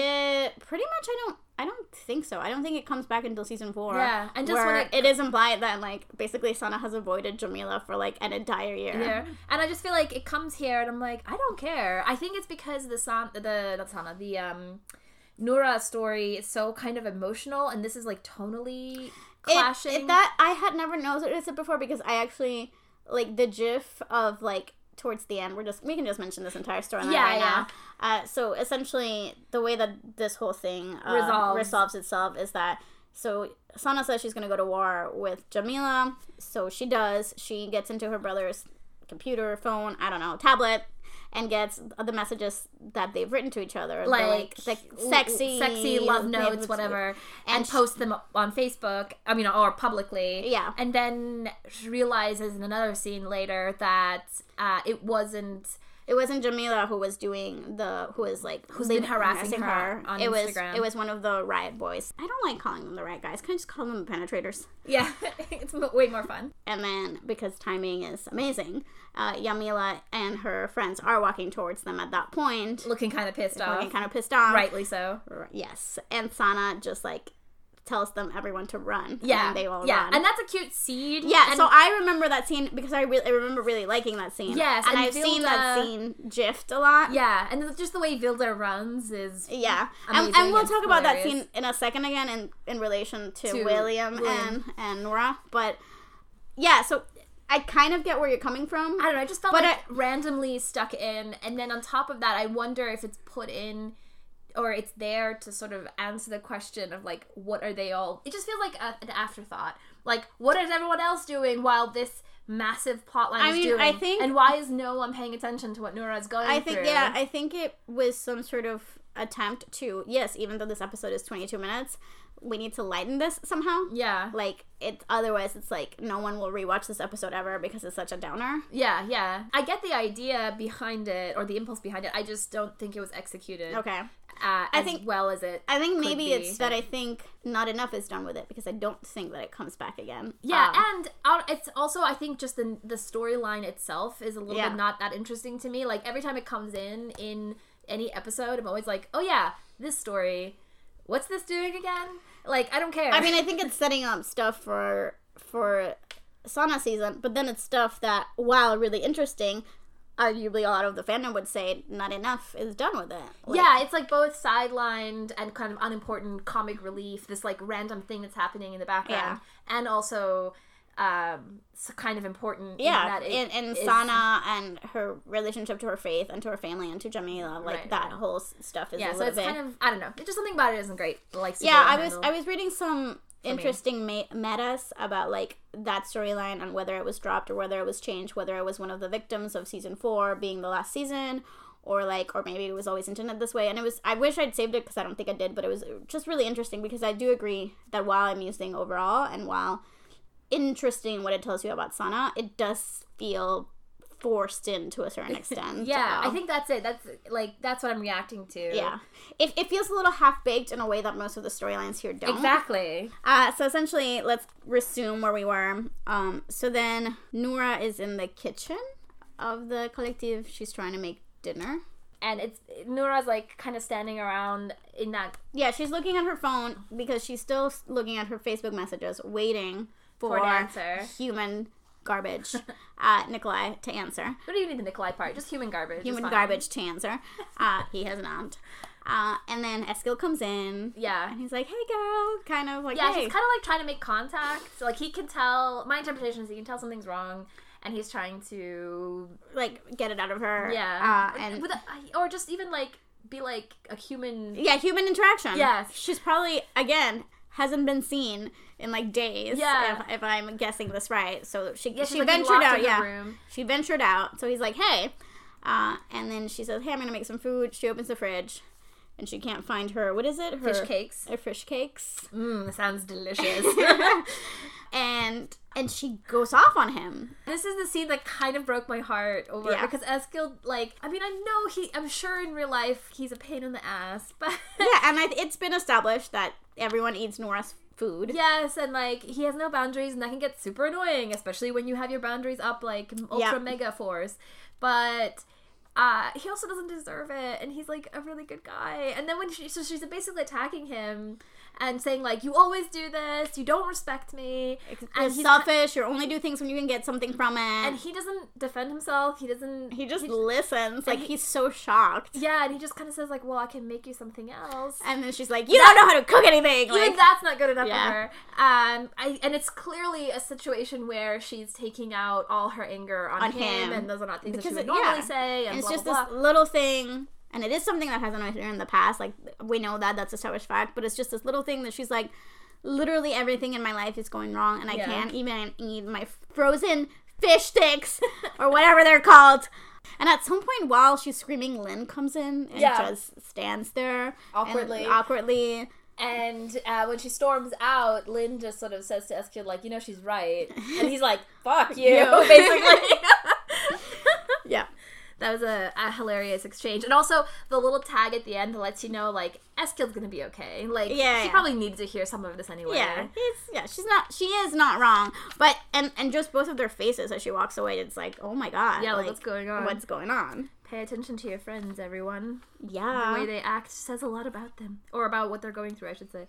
Speaker 2: It pretty much I don't I don't think so. I don't think it comes back until season four.
Speaker 1: Yeah, and just when
Speaker 2: where
Speaker 1: it-
Speaker 2: it is implied that like basically Sana has avoided Jamila for like an entire year.
Speaker 1: Yeah. And I just feel like it comes here, and I'm like, I don't care. I think it's because the San, the not Sana, the um, Nura story is so kind of emotional, and this is like tonally
Speaker 2: It-
Speaker 1: clashing.
Speaker 2: it- that I had never noticed it before because I actually like the GIF of like towards the end. We're just we can just mention this entire storyline
Speaker 1: Yeah,
Speaker 2: right
Speaker 1: yeah.
Speaker 2: now. Uh, so essentially, the way that this whole thing uh,
Speaker 1: Resolves.
Speaker 2: resolves itself is that so Sana says she's gonna go to war with Jamila. So she does. She gets into her brother's computer, phone, I don't know, tablet. And gets the messages that they've written to each other, the,
Speaker 1: like,
Speaker 2: like, sexy,
Speaker 1: sexy love notes, whatever, and,
Speaker 2: and sh-
Speaker 1: post them on Facebook. I mean, or publicly.
Speaker 2: Yeah.
Speaker 1: And then she realizes in another scene later that uh, it wasn't.
Speaker 2: It wasn't Jamila who was doing the who was like
Speaker 1: Who's been harassing her on
Speaker 2: it was
Speaker 1: Instagram.
Speaker 2: it was one of the riot boys. I don't like calling them the riot guys. Can I just call them penetrators?
Speaker 1: Yeah, it's way more fun.
Speaker 2: And then because timing is amazing, uh, Yamila and her friends are walking towards them at that point,
Speaker 1: Looking kind of pissed
Speaker 2: looking
Speaker 1: off.
Speaker 2: Looking kind of pissed off.
Speaker 1: Rightly so.
Speaker 2: Yes. And Sana just like tells them everyone to run.
Speaker 1: Yeah,
Speaker 2: And they all run.
Speaker 1: yeah,
Speaker 2: run.
Speaker 1: and that's a cute seed.
Speaker 2: yeah, so I remember that scene because I really I remember really liking that scene.
Speaker 1: Yes,
Speaker 2: and,
Speaker 1: and
Speaker 2: I've seen that scene gifted a lot.
Speaker 1: yeah, and just the way Vilde runs is
Speaker 2: Yeah, and, and we'll talk about that scene in a second again in, in relation to,
Speaker 1: To
Speaker 2: William,
Speaker 1: William.
Speaker 2: and and Nora. But yeah, so I kind of get where you're coming from.
Speaker 1: I don't know. I just felt
Speaker 2: But
Speaker 1: like randomly stuck in, and then on top of that, I wonder if it's put in or it's there to sort of answer the question of like what are they all it just feels like a, an afterthought. Like what is everyone else doing while this massive plotline
Speaker 2: I
Speaker 1: is
Speaker 2: mean,
Speaker 1: doing?
Speaker 2: I think-
Speaker 1: and why is no one paying attention to what Nura is going
Speaker 2: I think
Speaker 1: through?
Speaker 2: yeah, I think it was some sort of attempt to yes, even though this episode is 22 minutes, we need to lighten this somehow.
Speaker 1: yeah.
Speaker 2: Like it's otherwise it's like no one will rewatch this episode ever because it's such a downer.
Speaker 1: yeah yeah. I get the idea behind it or the impulse behind it. I just don't think it was executed.
Speaker 2: Okay.
Speaker 1: Uh, as
Speaker 2: think-
Speaker 1: well as it
Speaker 2: I think maybe
Speaker 1: be.
Speaker 2: it's that I think not enough is done with it because I don't think that it comes back again.
Speaker 1: Yeah,
Speaker 2: Um,
Speaker 1: and it's also I think just the the storyline itself is a little
Speaker 2: Yeah.
Speaker 1: bit not that interesting to me. Like every time it comes in in any episode, I'm always like, oh yeah, this story. What's this doing again? Like I don't care.
Speaker 2: I mean, I think it's setting up stuff for for Sana season, but then it's stuff that, while really interesting, arguably a lot of the fandom would say not enough is done with it. Like,
Speaker 1: yeah, it's like both sidelined and kind of unimportant comic relief. This like random thing that's happening in the background, and also um, kind of important. in
Speaker 2: yeah,
Speaker 1: that it
Speaker 2: and, and
Speaker 1: is-
Speaker 2: Sana and her relationship to her faith and to her family and to Jamila, like
Speaker 1: Right,
Speaker 2: that
Speaker 1: right.
Speaker 2: whole stuff is
Speaker 1: Yeah,
Speaker 2: a
Speaker 1: so
Speaker 2: little
Speaker 1: it's
Speaker 2: bit.
Speaker 1: kind of I don't know. It's just something about it isn't great. Like
Speaker 2: yeah, I was I was reading some
Speaker 1: me.
Speaker 2: interesting ma- metas about like that storyline and whether it was dropped or whether it was changed, whether it was one of the victims of season four being the last season, or like or maybe it was always intended this way. And it was I wish I'd saved it because I don't think I did, but it was just really interesting because I do agree that while amusing overall and while interesting what it tells you about Sana, it does feel forced in to a certain extent.
Speaker 1: Yeah, I
Speaker 2: Um,
Speaker 1: think that's it. That's like that's what I'm reacting to.
Speaker 2: yeah, it, it feels a little half baked in a way that most of the storylines here don't.
Speaker 1: Exactly.
Speaker 2: Uh, so essentially, let's resume where we were. Um, so then Nura is in the kitchen of the collective. She's trying to make dinner.
Speaker 1: And it's Nura's like kind of standing around in that
Speaker 2: Yeah, she's looking at her phone because she's still looking at her Facebook messages, waiting for,
Speaker 1: For an answer.
Speaker 2: human garbage, uh, Nikolai to answer.
Speaker 1: what do you need the Nikolai part? Just human garbage.
Speaker 2: Human garbage to answer. Uh, he has not. Uh, and then Eskild comes in.
Speaker 1: Yeah.
Speaker 2: And he's like, "Hey, girl," kind of like,
Speaker 1: Yeah,
Speaker 2: "Hey."
Speaker 1: he's kind of like trying to make contact. So like he can tell. My interpretation is he can tell something's wrong, and he's trying to
Speaker 2: like get it out of her.
Speaker 1: yeah,
Speaker 2: Uh, and
Speaker 1: with a, or just even like be like a human.
Speaker 2: Yeah, human interaction.
Speaker 1: Yes.
Speaker 2: She's probably, again, hasn't been seen in like days.
Speaker 1: Yeah.
Speaker 2: If, if I'm guessing this right. So she,
Speaker 1: Yeah,
Speaker 2: she
Speaker 1: like,
Speaker 2: ventured out. Yeah.
Speaker 1: room.
Speaker 2: She ventured out. So he's like, hey. Uh, and then she says, hey, I'm to make some food. She opens the fridge and she can't find her, what is it? Her
Speaker 1: Fish cakes.
Speaker 2: Her fish cakes.
Speaker 1: Mmm, sounds delicious.
Speaker 2: and and she goes off on him.
Speaker 1: This is the scene that kind of broke my heart over
Speaker 2: Yeah.
Speaker 1: because Eskild, like, I mean, I know he, I'm sure in real life he's a pain in the ass, but
Speaker 2: Yeah, and I, it's been established that everyone eats Nora's food.
Speaker 1: yes, and like he has no boundaries, and that can get super annoying, especially when you have your boundaries up like ultra
Speaker 2: Yeah.
Speaker 1: mega force. But uh, he also doesn't deserve it, and he's like a really good guy. And then when she, so she's basically attacking him and saying like, "You always do this. You don't respect me."
Speaker 2: You're
Speaker 1: And he's
Speaker 2: selfish. You only do things when you can get something from it.
Speaker 1: and he doesn't defend himself. He doesn't.
Speaker 2: he just listens. Like
Speaker 1: he-
Speaker 2: he's so shocked.
Speaker 1: Yeah, and he just kind of says like, "Well, I can make you something else."
Speaker 2: And then she's like, "You don't know how to cook anything."
Speaker 1: Even
Speaker 2: Like,
Speaker 1: that's not good enough
Speaker 2: Yeah.
Speaker 1: for her. Um, I, and it's clearly a situation where she's taking out all her anger on,
Speaker 2: On
Speaker 1: him,
Speaker 2: him.
Speaker 1: and those are not things
Speaker 2: Because
Speaker 1: that she
Speaker 2: it-
Speaker 1: would normally
Speaker 2: yeah.
Speaker 1: say. And,
Speaker 2: and it's
Speaker 1: blah,
Speaker 2: just
Speaker 1: blah,
Speaker 2: this
Speaker 1: blah.
Speaker 2: little thing, and it is something that has annoyed her in the past. Like we know that that's a established fact, but it's just this little thing that she's like, literally everything in my life is going wrong, and I
Speaker 1: Yeah.
Speaker 2: can't even eat my frozen fish sticks or whatever they're called. And at some point, while she's screaming, Linn comes in and
Speaker 1: Yeah.
Speaker 2: just stands there and-
Speaker 1: Awkwardly.
Speaker 2: awkwardly.
Speaker 1: And uh, when she storms out, Linn just sort of says to Eskild, like, you know, she's right. And he's like, fuck you,
Speaker 2: You.
Speaker 1: basically. That was a, a hilarious exchange. And also, the little tag at the end that lets you know, like, Eskild's gonna be okay. Like,
Speaker 2: Yeah,
Speaker 1: she
Speaker 2: yeah.
Speaker 1: probably needed to hear some of this anyway.
Speaker 2: Yeah, yeah, she's not she is not wrong. But and and just both of their faces as she walks away, it's like, oh my god.
Speaker 1: Yeah, like, what's going on?
Speaker 2: What's going on?
Speaker 1: Pay attention to your friends, everyone.
Speaker 2: Yeah.
Speaker 1: the way they act says a lot about them or about what they're going through i should say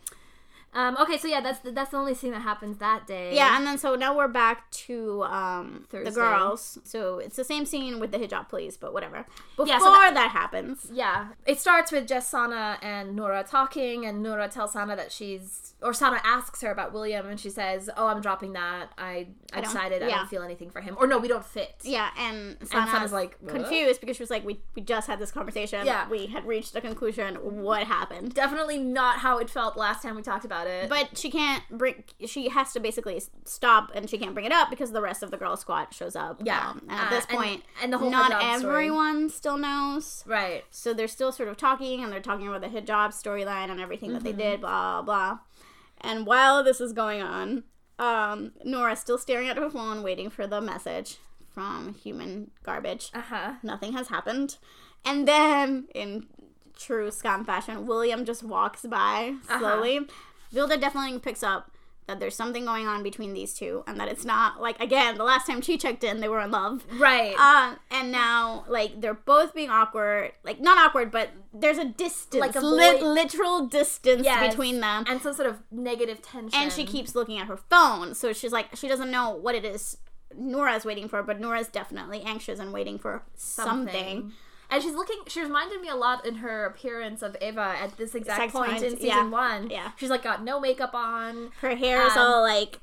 Speaker 1: Um, okay, so yeah, that's the, that's the only thing that happens that day.
Speaker 2: Yeah, and then so now we're back to um, the girls. So it's the same scene with the hijab police, but whatever. Before
Speaker 1: Yeah, so that-
Speaker 2: that happens,
Speaker 1: Yeah, it starts with just Sana and Nora talking, and Nora tells Sana that she's, or Sana asks her about William, and she says, "Oh, I'm dropping that. I, I,
Speaker 2: don't-
Speaker 1: decided I
Speaker 2: yeah.
Speaker 1: don't feel anything for him, or no, we don't fit."
Speaker 2: yeah, and
Speaker 1: and
Speaker 2: Sana's
Speaker 1: Sana's like "What?"
Speaker 2: confused because she was like, "We we just had this conversation.
Speaker 1: Yeah.
Speaker 2: we had reached a conclusion. What happened?"
Speaker 1: Definitely not how it felt last time we talked about it.
Speaker 2: But she can't bring. She has to basically stop, and she can't bring it up because the rest of the girl squad shows up.
Speaker 1: Yeah.
Speaker 2: Um, and at
Speaker 1: Uh,
Speaker 2: this
Speaker 1: and-
Speaker 2: point,
Speaker 1: and the whole
Speaker 2: not
Speaker 1: hijab story.
Speaker 2: everyone still knows.
Speaker 1: right,
Speaker 2: So they're still sort of talking, and they're talking about the hijab storyline and everything that they
Speaker 1: Mm-hmm.
Speaker 2: did. Blah blah. And while this is going on, um, Nora's still staring at her phone, waiting for the message from human garbage.
Speaker 1: uh huh,
Speaker 2: Nothing has happened. And then, in true Skam fashion, William just walks by
Speaker 1: Uh-huh.
Speaker 2: Vilde definitely picks up that there's something going on between these two, and that it's not like again the last time she checked in, they were in love.
Speaker 1: right.
Speaker 2: Uh, and now, like, they're both being awkward. Like, not awkward, but there's a distance.
Speaker 1: Like a void-
Speaker 2: literal distance
Speaker 1: Yes.
Speaker 2: between them.
Speaker 1: and some sort of negative tension.
Speaker 2: And she keeps looking at her phone. So she's like, she doesn't know what it is Noora's waiting for, but Noora's definitely anxious and waiting for something.
Speaker 1: And she's looking. She reminded me a lot in her appearance of Eva at this exact
Speaker 2: Exact
Speaker 1: point in season
Speaker 2: yeah.
Speaker 1: one.
Speaker 2: Yeah.
Speaker 1: she's like got no makeup on,
Speaker 2: Her hair is
Speaker 1: Um,
Speaker 2: all like.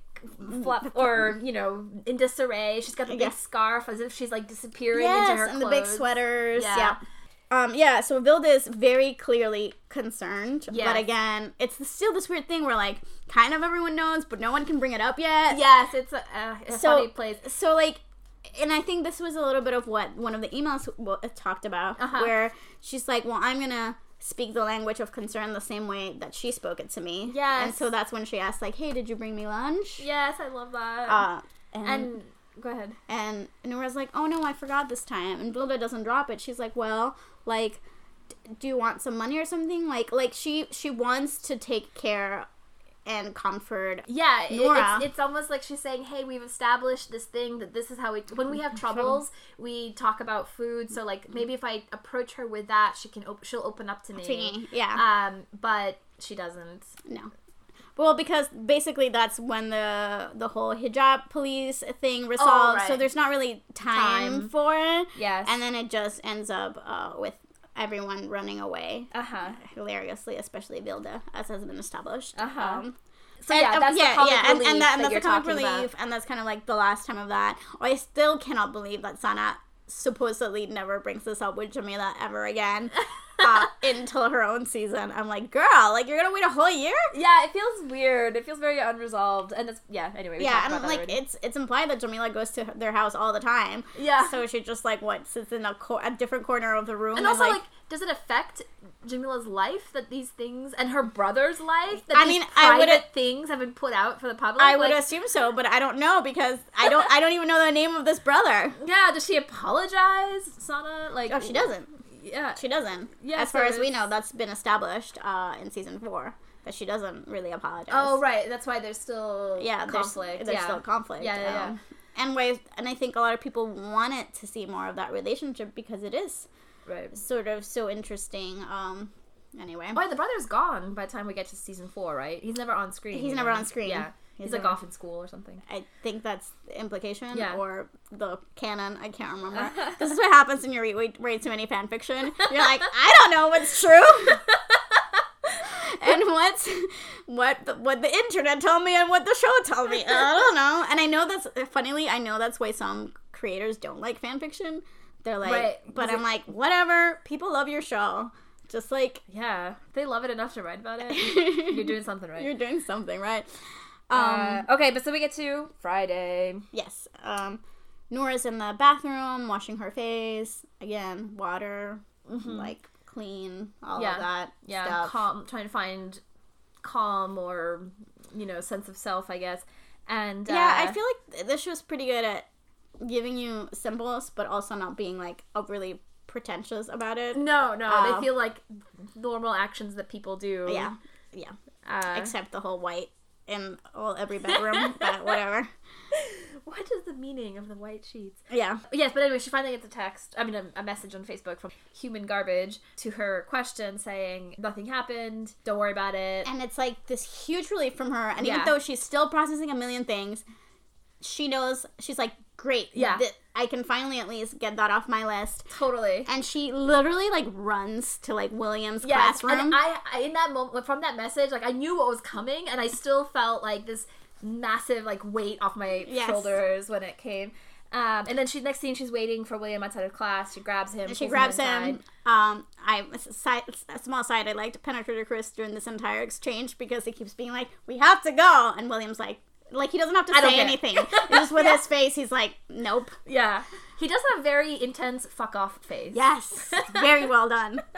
Speaker 1: fluff, or you know, in disarray. She's got the big scarf as if she's like disappearing
Speaker 2: Yes,
Speaker 1: into her
Speaker 2: and the big sweaters.
Speaker 1: Yeah.
Speaker 2: Yeah. Um, yeah, so Vilde is very clearly concerned.
Speaker 1: Yes.
Speaker 2: But again, it's still this weird thing where, like, kind of everyone knows, but no one can bring it up yet.
Speaker 1: Yes, it's a, uh, a
Speaker 2: So-
Speaker 1: funny place.
Speaker 2: so like and i think this was a little bit of what one of the emails w- talked about
Speaker 1: Uh-huh.
Speaker 2: where she's like well i'm gonna speak the language of concern the same way that she spoke it to me
Speaker 1: Yes.
Speaker 2: and so that's when she asked like hey did you bring me lunch
Speaker 1: Yes, I love that.
Speaker 2: uh and, and
Speaker 1: go ahead.
Speaker 2: and Noora's like oh no i forgot this time and Vilde doesn't drop it she's like well like d- do you want some money or something like like she she wants to take care and comfort
Speaker 1: Yeah,
Speaker 2: Noora.
Speaker 1: it's, it's almost like she's saying, "Hey, we've established this thing that this is how we. When we have troubles, we talk about food. So, like, maybe if I approach her with that, she can. Op- she'll open up to me.
Speaker 2: to me yeah
Speaker 1: Um, but she doesn't.
Speaker 2: No. Well, because basically that's when the the whole hijab police thing resolves. So
Speaker 1: right.
Speaker 2: there's not really time,
Speaker 1: Time.
Speaker 2: for it,
Speaker 1: Yes.
Speaker 2: and then it just ends up uh, with everyone running away
Speaker 1: uh huh.
Speaker 2: hilariously, especially Vilde, as has been established.
Speaker 1: Uh-huh.
Speaker 2: Um,
Speaker 1: So yeah,
Speaker 2: and-
Speaker 1: that's
Speaker 2: yeah,
Speaker 1: the comic
Speaker 2: yeah, and,
Speaker 1: relief
Speaker 2: and, that, and
Speaker 1: that
Speaker 2: that's the comic relief,
Speaker 1: about.
Speaker 2: and that's kind of like the last time of that. I still cannot believe that Sana supposedly never brings this up with Jamila ever again uh, until her own season. I'm like, girl, like you're gonna wait a whole year?
Speaker 1: Yeah, it feels weird. It feels very unresolved, and it's yeah. Anyway, we
Speaker 2: yeah, and like
Speaker 1: already.
Speaker 2: it's it's implied that Jamila goes to their house all the time.
Speaker 1: yeah.
Speaker 2: So she just like what sits in a, co- a different corner of the room,
Speaker 1: and also, like, does it affect Jamila's life that these things and her brother's life that
Speaker 2: I
Speaker 1: these
Speaker 2: mean, I
Speaker 1: private
Speaker 2: would've-
Speaker 1: things have been put out for the public?
Speaker 2: I would
Speaker 1: Like,
Speaker 2: assume so, but I don't know because I don't I don't even know the name of this brother.
Speaker 1: Yeah, does she apologize, Sana? Like,
Speaker 2: Oh, she doesn't.
Speaker 1: Yeah,
Speaker 2: She doesn't.
Speaker 1: Yeah,
Speaker 2: as far as we know, that's been established uh, in season four that she doesn't really apologize.
Speaker 1: Oh, right. That's why there's still
Speaker 2: yeah, there's,
Speaker 1: conflict.
Speaker 2: There's
Speaker 1: yeah.
Speaker 2: still conflict.
Speaker 1: Yeah, yeah, yeah.
Speaker 2: um, And ways, and I think a lot of people wanted to see more of that relationship because it is
Speaker 1: right.
Speaker 2: sort of so interesting. Um, anyway,
Speaker 1: Oh, the brother's gone by the time we get to season four, right? He's never on screen.
Speaker 2: He's never
Speaker 1: know?
Speaker 2: on screen.
Speaker 1: Yeah, he's,
Speaker 2: He's
Speaker 1: like off in school or something.
Speaker 2: I think that's the implication
Speaker 1: Yeah.
Speaker 2: or the canon. I can't remember. this is what happens when you read way, too many fan fiction. You're like, I don't know what's true. and what's what the, what the internet told me and what the show told me. I don't know. And I know that's funnily, I know that's why some creators don't like fan fiction. They're like,
Speaker 1: Right,
Speaker 2: but I'm
Speaker 1: it-
Speaker 2: like, whatever. People love your show. Just like
Speaker 1: Yeah, they love it enough to write about it. You're doing something right.
Speaker 2: you're doing something right. Um,
Speaker 1: Uh, okay, but so we get to Friday.
Speaker 2: Yes. Um, Noora's in the bathroom washing her face. Again, water, like clean, all
Speaker 1: Mm-hmm. Yeah.
Speaker 2: of that
Speaker 1: Yeah,
Speaker 2: stuff.
Speaker 1: calm, trying to find calm or you know sense of self, I guess. And
Speaker 2: yeah,
Speaker 1: uh,
Speaker 2: I feel like this show's pretty good at giving you symbols, but also not being like overly pretentious about it.
Speaker 1: no, no,
Speaker 2: Um,
Speaker 1: they feel like normal actions that people do.
Speaker 2: Yeah, yeah.
Speaker 1: Uh,
Speaker 2: Except the whole white in all every bedroom, but whatever.
Speaker 1: what is the meaning of the white sheets?
Speaker 2: Yeah.
Speaker 1: Yes, but anyway, she finally gets a text, I mean, a, a message on Facebook from Human Garbage to her question saying, nothing happened, don't worry about it.
Speaker 2: And it's like this huge relief from her. And
Speaker 1: Yeah.
Speaker 2: even though she's still processing a million things, she knows she's like, great.
Speaker 1: Yeah.
Speaker 2: th- I can finally at least get that off my list.
Speaker 1: Totally.
Speaker 2: And she literally like runs to like William's
Speaker 1: Yes,
Speaker 2: classroom.
Speaker 1: and I, I in that moment from that message, like I knew what was coming, and I still felt like this massive like weight off my
Speaker 2: Yes.
Speaker 1: shoulders when it came. Um, and then she next scene she's waiting for William outside of class. She grabs him.
Speaker 2: she grabs
Speaker 1: inside.
Speaker 2: him. Um, I a side, a small side. I liked Penetrator Chris during this entire exchange because he keeps being like, "We have to go," and William's like, like he doesn't have to
Speaker 1: I
Speaker 2: say anything. Just with
Speaker 1: Yeah.
Speaker 2: his face, he's like, "Nope."
Speaker 1: Yeah, he does have a very intense fuck off face.
Speaker 2: Yes, very well done.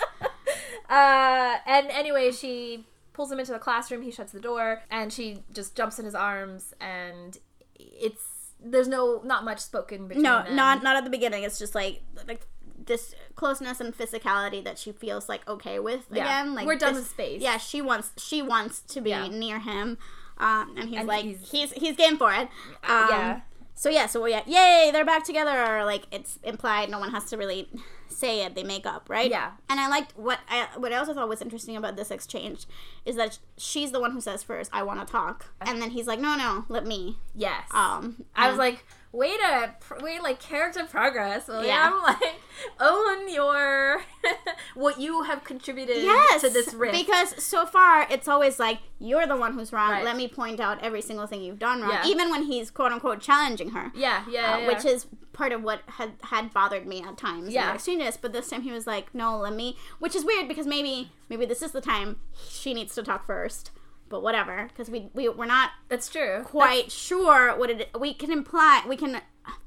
Speaker 1: Uh, and anyway, she pulls him into the classroom. He shuts the door, and she just jumps in his arms. And it's there's no not much spoken between
Speaker 2: No,
Speaker 1: them.
Speaker 2: not not at the beginning. It's just like like this closeness and physicality that she feels like okay with
Speaker 1: Yeah.
Speaker 2: again. Like
Speaker 1: We're done
Speaker 2: this-
Speaker 1: with space.
Speaker 2: Yeah, she wants she wants to be
Speaker 1: Yeah.
Speaker 2: near him, um, and he's
Speaker 1: And
Speaker 2: like
Speaker 1: he's-
Speaker 2: he's he's game for it. Um,
Speaker 1: yeah.
Speaker 2: So yeah, so yeah, yay, they're back together. Or Like it's implied, no one has to really say it. They make up, right?
Speaker 1: Yeah.
Speaker 2: And I liked what I what I also thought was interesting about this exchange is that she's the one who says first, "I want to talk," and then he's like, "No, no, let me."
Speaker 1: Yes.
Speaker 2: Um,
Speaker 1: I was like, wait a wait, like character progress. William.
Speaker 2: Yeah.
Speaker 1: I'm like own your what you have contributed
Speaker 2: yes,
Speaker 1: to this rift.
Speaker 2: because so far it's always like you're the one who's wrong.
Speaker 1: Right.
Speaker 2: Let me point out every single thing you've done wrong,
Speaker 1: Yeah.
Speaker 2: even when he's quote unquote challenging her.
Speaker 1: yeah, yeah,
Speaker 2: uh,
Speaker 1: yeah.
Speaker 2: which is part of what had had bothered me at times
Speaker 1: Yeah.
Speaker 2: in the exchanges. But this time he was like, "No, let me," which is weird because maybe maybe this is the time she needs to talk first. But whatever, because we we we're not
Speaker 1: that's true.
Speaker 2: quite sure what it. We can imply we can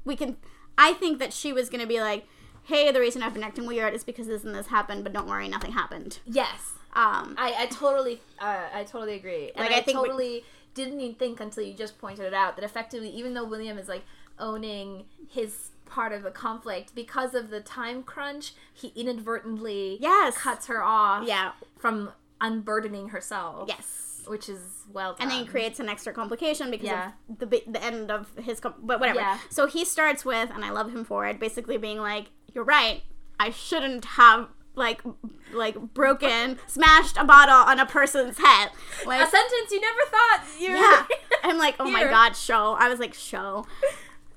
Speaker 2: we can. I think that she was gonna be like, "Hey, the reason I've been acting weird is because this and this happened, but don't worry, nothing happened."
Speaker 1: Yes.
Speaker 2: Um,
Speaker 1: I, I totally uh, I totally agree. And
Speaker 2: Like,
Speaker 1: I,
Speaker 2: I think we-
Speaker 1: totally didn't even think until you just pointed it out that effectively even though William is like owning his part of the conflict because of the time crunch, he inadvertently
Speaker 2: Yes.
Speaker 1: cuts her off
Speaker 2: yeah.
Speaker 1: from unburdening herself.
Speaker 2: Yes.
Speaker 1: Which is well done.
Speaker 2: and then he creates an extra complication because
Speaker 1: Yeah.
Speaker 2: of the the end of his com- but whatever.
Speaker 1: Yeah.
Speaker 2: So he starts with, and I love him for it, basically being like, "You're right. I shouldn't have like like broken, smashed a bottle on a person's head." like a
Speaker 1: sentence you never thought you
Speaker 2: yeah. I'm like, "Oh my god, show!" I was like, "Show."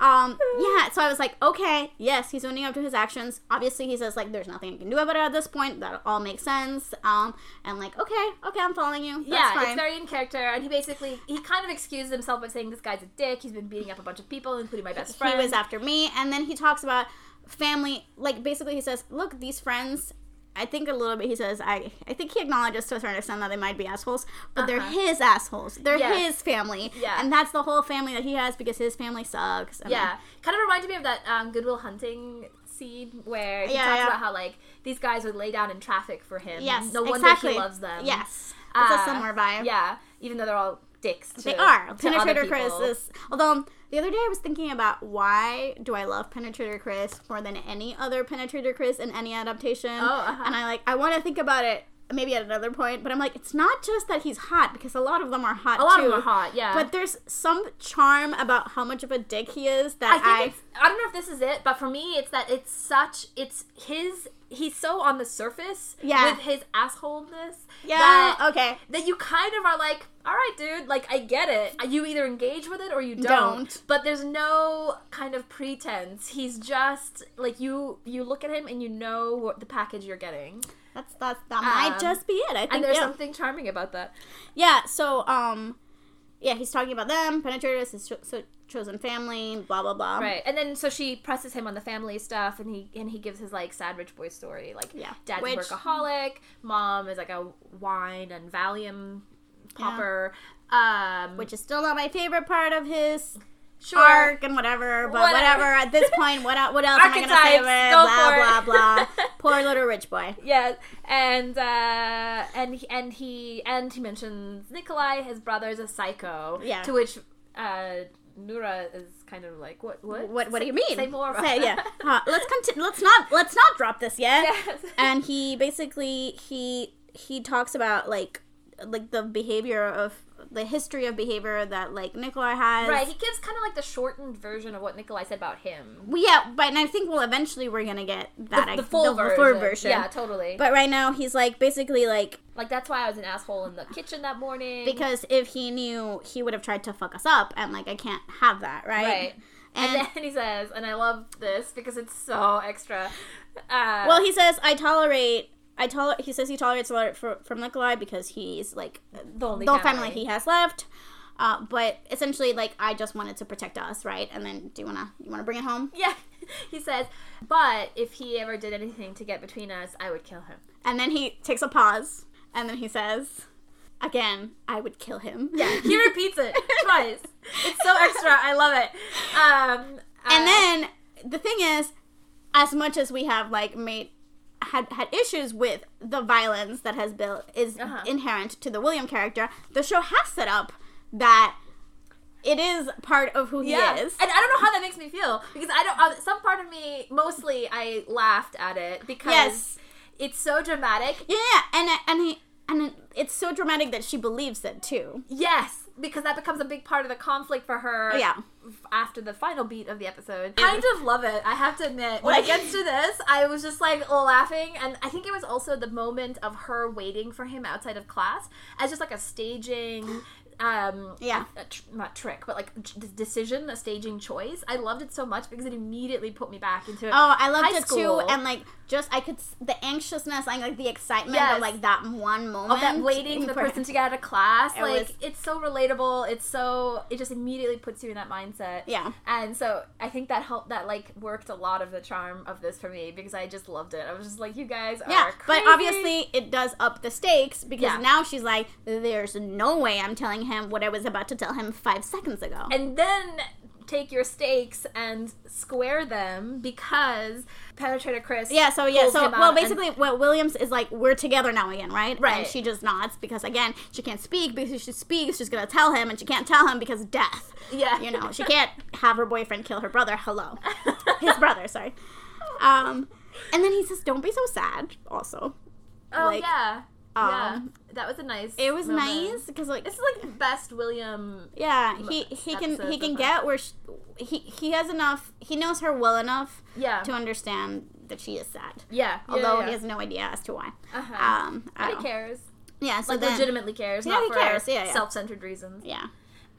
Speaker 2: Um, yeah, so I was like, okay, yes, he's owning up to his actions. Obviously, he says like, "There's nothing I can do about it at this point." That all makes sense. Um, and like, okay, okay, I'm following you. That's
Speaker 1: yeah,
Speaker 2: fine.
Speaker 1: it's very in character, and he basically he kind of excuses himself by saying this guy's a dick. He's been beating up a bunch of people, including my best friend.
Speaker 2: he was after me and then he talks about family like basically he says look these friends i think a little bit he says i i think he acknowledges to a certain extent that they might be assholes but they're
Speaker 1: Uh-huh.
Speaker 2: his assholes they're
Speaker 1: Yes.
Speaker 2: his family
Speaker 1: Yeah.
Speaker 2: and that's the whole family that he has because his family sucks and
Speaker 1: Yeah, kind of reminded me of that um, Good Will Hunting scene where he
Speaker 2: Yeah,
Speaker 1: talks
Speaker 2: yeah.
Speaker 1: about how like these guys would lay down in traffic for him.
Speaker 2: yes
Speaker 1: no wonder
Speaker 2: exactly
Speaker 1: he loves them.
Speaker 2: yes it's
Speaker 1: Uh,
Speaker 2: a similar vibe
Speaker 1: Yeah, even though they're all dicks. To,
Speaker 2: They are. Penetrator Chris is. Although the other day I was thinking about why do I love Penetrator Chris more than any other Penetrator Chris in any adaptation?
Speaker 1: Oh, uh-huh.
Speaker 2: And I like I want to think about it maybe at another point, but I'm like it's not just that he's hot because a lot of them are hot.
Speaker 1: A lot
Speaker 2: too,
Speaker 1: of them are hot. Yeah,
Speaker 2: But there's some charm about how much of a dick he is that I.
Speaker 1: it's. I don't know if this is it, but for me, it's that it's such. It's his. He's so on the surface
Speaker 2: Yeah.
Speaker 1: with his assholeness.
Speaker 2: yeah.
Speaker 1: that-
Speaker 2: okay.
Speaker 1: that you kind of are like, all right, dude, like I get it. You either engage with it or you don't.
Speaker 2: Don't.
Speaker 1: But there's no kind of pretense. He's just like you. You look at him and you know what the package you're getting,
Speaker 2: That's that's that might
Speaker 1: Um,
Speaker 2: just be it. I think
Speaker 1: and there's
Speaker 2: yeah.
Speaker 1: something charming about that.
Speaker 2: Yeah, so um yeah, he's talking about them, penetrators, his cho- so chosen family, blah blah blah.
Speaker 1: Right, and then so she presses him on the family stuff, and he and he gives his like sad rich boy story, like
Speaker 2: Yeah.
Speaker 1: dad's
Speaker 2: Which-
Speaker 1: workaholic, mom is like a wine and Valium popper. Um,
Speaker 2: Which is still not my favorite part of his
Speaker 1: sure,
Speaker 2: arc and whatever, but
Speaker 1: Whatever.
Speaker 2: whatever. At this point, what what else am I gonna say?
Speaker 1: Archetypes,
Speaker 2: it?
Speaker 1: go
Speaker 2: Blah blah
Speaker 1: it.
Speaker 2: blah. Poor little rich boy.
Speaker 1: Yeah, and uh, and he, and he and he mentions Nikolai, his brother, is a psycho.
Speaker 2: Yeah.
Speaker 1: To which uh, Noora is kind of like, what? What?
Speaker 2: What what do you mean?
Speaker 1: Say more about
Speaker 2: Say, yeah.
Speaker 1: that.
Speaker 2: Uh, let's continue. Let's not let's not drop this yet.
Speaker 1: Yes.
Speaker 2: And he basically he he talks about like like the behavior of the history of behavior that like Nikolai has.
Speaker 1: Right. He gives kind of like the shortened version of what Nikolai said about him.
Speaker 2: Well, yeah, but and I think well eventually we're gonna get that
Speaker 1: The, the full version.
Speaker 2: full version.
Speaker 1: Yeah, totally.
Speaker 2: But right now he's like basically like
Speaker 1: like that's why I was an asshole in the kitchen that morning.
Speaker 2: because if he knew he would have tried to fuck us up and like I can't have that, right?
Speaker 1: Right. And,
Speaker 2: And,
Speaker 1: then he says, and I love this because it's so extra. Uh,
Speaker 2: well, he says I tolerate. I tolerate. He says he tolerates a lot for, from Nikolai because he's like
Speaker 1: the only
Speaker 2: the family.
Speaker 1: family
Speaker 2: he has left. Uh, but essentially, like I just wanted to protect us, right? And then, do you wanna you wanna bring it home?
Speaker 1: Yeah, he says, but if he ever did anything to get between us, I would kill him.
Speaker 2: And then he takes a pause, and then he says, "Again, I would kill him."
Speaker 1: Yeah, he repeats it twice. It's so extra. I love it. Um,
Speaker 2: and
Speaker 1: uh,
Speaker 2: then the thing is, as much as we have like made had had issues with the violence that has built is
Speaker 1: Uh-huh.
Speaker 2: inherent to the William character, the show has set up that it is part of who he
Speaker 1: yeah,
Speaker 2: is.
Speaker 1: and I don't know how that makes me feel because I don't. Uh, some part of me, mostly, I laughed at it because
Speaker 2: Yes.
Speaker 1: it's so dramatic.
Speaker 2: Yeah, and and he and it's so dramatic that she believes it too.
Speaker 1: Yes, because that becomes a big part of the conflict for her.
Speaker 2: Yeah.
Speaker 1: After the final beat of the episode, kind of love it. I have to admit, when
Speaker 2: Like-
Speaker 1: it gets to this, I was just like laughing, and I think it was also the moment of her waiting for him outside of class as just like a staging. Um,
Speaker 2: Yeah.
Speaker 1: tr- not trick, but like d- decision, a staging choice. I loved it so much because it immediately put me back into
Speaker 2: Oh, I loved it
Speaker 1: school.
Speaker 2: too, and like just I could the anxiousness and like the excitement
Speaker 1: Yes.
Speaker 2: of like that one moment
Speaker 1: of that waiting for the person to get out of class.
Speaker 2: It
Speaker 1: like
Speaker 2: was-
Speaker 1: it's so relatable. It's so it just immediately puts you in that mindset.
Speaker 2: Yeah.
Speaker 1: And so I think that helped that like worked a lot of the charm of this for me because I just loved it. I was just like, you guys are
Speaker 2: Yeah,
Speaker 1: crazy.
Speaker 2: but obviously it does up the stakes because
Speaker 1: Yeah.
Speaker 2: now she's like, "There's no way I'm telling him what I was about to tell him five seconds ago."
Speaker 1: and then take your stakes and square them because penetrator Chris.
Speaker 2: yeah, so yeah, so well,
Speaker 1: out and-
Speaker 2: basically, what Williams is like, "We're together now again, right?"
Speaker 1: Right.
Speaker 2: And she just nods because again, she can't speak because if she speaks, she's gonna tell him, and she can't tell him because death.
Speaker 1: yeah,
Speaker 2: You know, she can't have her boyfriend kill her brother. Hello, his brother. Sorry. Um, and then he says, "Don't be so sad." Also,
Speaker 1: oh
Speaker 2: like,
Speaker 1: yeah, yeah.
Speaker 2: um,
Speaker 1: That was a nice.
Speaker 2: it was
Speaker 1: moment.
Speaker 2: nice because like
Speaker 1: It's like the best William.
Speaker 2: Yeah, he he can he can get where sh he he has enough. He knows her well enough
Speaker 1: Yeah.
Speaker 2: to understand that she is sad,
Speaker 1: yeah.
Speaker 2: although
Speaker 1: yeah,
Speaker 2: he has no idea as to why.
Speaker 1: Uh-huh.
Speaker 2: Um,
Speaker 1: But he cares.
Speaker 2: yeah, so
Speaker 1: like
Speaker 2: then,
Speaker 1: legitimately cares,
Speaker 2: Yeah,
Speaker 1: not
Speaker 2: he
Speaker 1: for
Speaker 2: cares. Yeah, yeah.
Speaker 1: self-centered reasons.
Speaker 2: yeah,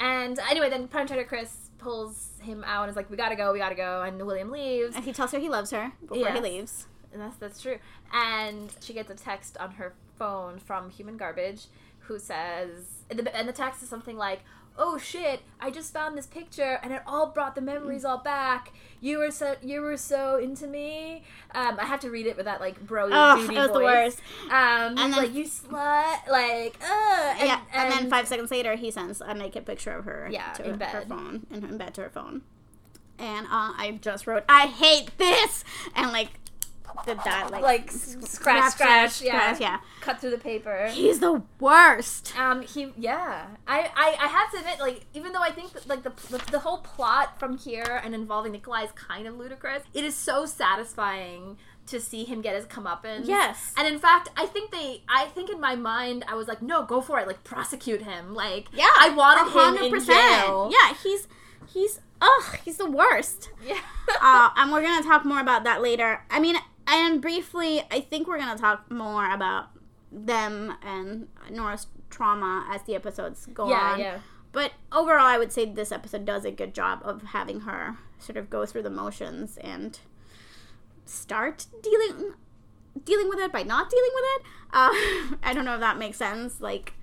Speaker 1: And anyway, then Penetrator Chris pulls him out and is like, "We gotta go, we gotta go," and William leaves.
Speaker 2: and he tells her he loves her before he leaves.
Speaker 1: And that's that's true. And she gets a text on her phone from Human Garbage, who says, and the, and the text is something like, "Oh shit! I just found this picture, and it all brought the memories all back. You were so you were so into me." Um, I have to read it with that like bro
Speaker 2: Oh,
Speaker 1: duty
Speaker 2: it was
Speaker 1: voice.
Speaker 2: the worst.
Speaker 1: Um,
Speaker 2: And
Speaker 1: and
Speaker 2: then-
Speaker 1: like you slut, like uh, and,
Speaker 2: yeah, and, then five seconds later, he sends a naked picture of her
Speaker 1: Yeah,
Speaker 2: to
Speaker 1: in
Speaker 2: her,
Speaker 1: bed.
Speaker 2: phone, in, in bed to her phone. And uh, I just wrote, "I hate this," and like did that like
Speaker 1: like scratch, scratch, yeah,
Speaker 2: scratch, yeah.
Speaker 1: cut through the paper.
Speaker 2: He's the worst.
Speaker 1: Um, he, yeah, I, I, I have to admit, like, even though I think that, like the, the the whole plot from here and involving Nikolai is kind of ludicrous, it is so satisfying to see him get his comeuppance.
Speaker 2: Yes.
Speaker 1: and in fact, I think they, I think in my mind, I was like, no, go for it, like prosecute him, like,
Speaker 2: Yeah,
Speaker 1: I wanted him in jail.
Speaker 2: Yeah, he's he's ugh, he's the worst.
Speaker 1: yeah,
Speaker 2: uh, and we're gonna talk more about that later. I mean, and briefly, I think we're gonna talk more about them and Noora's trauma as the episodes go
Speaker 1: yeah,
Speaker 2: on.
Speaker 1: yeah.
Speaker 2: But overall, I would say this episode does a good job of having her sort of go through the motions and start dealing dealing with it by not dealing with it. Uh, I don't know if that makes sense. Like,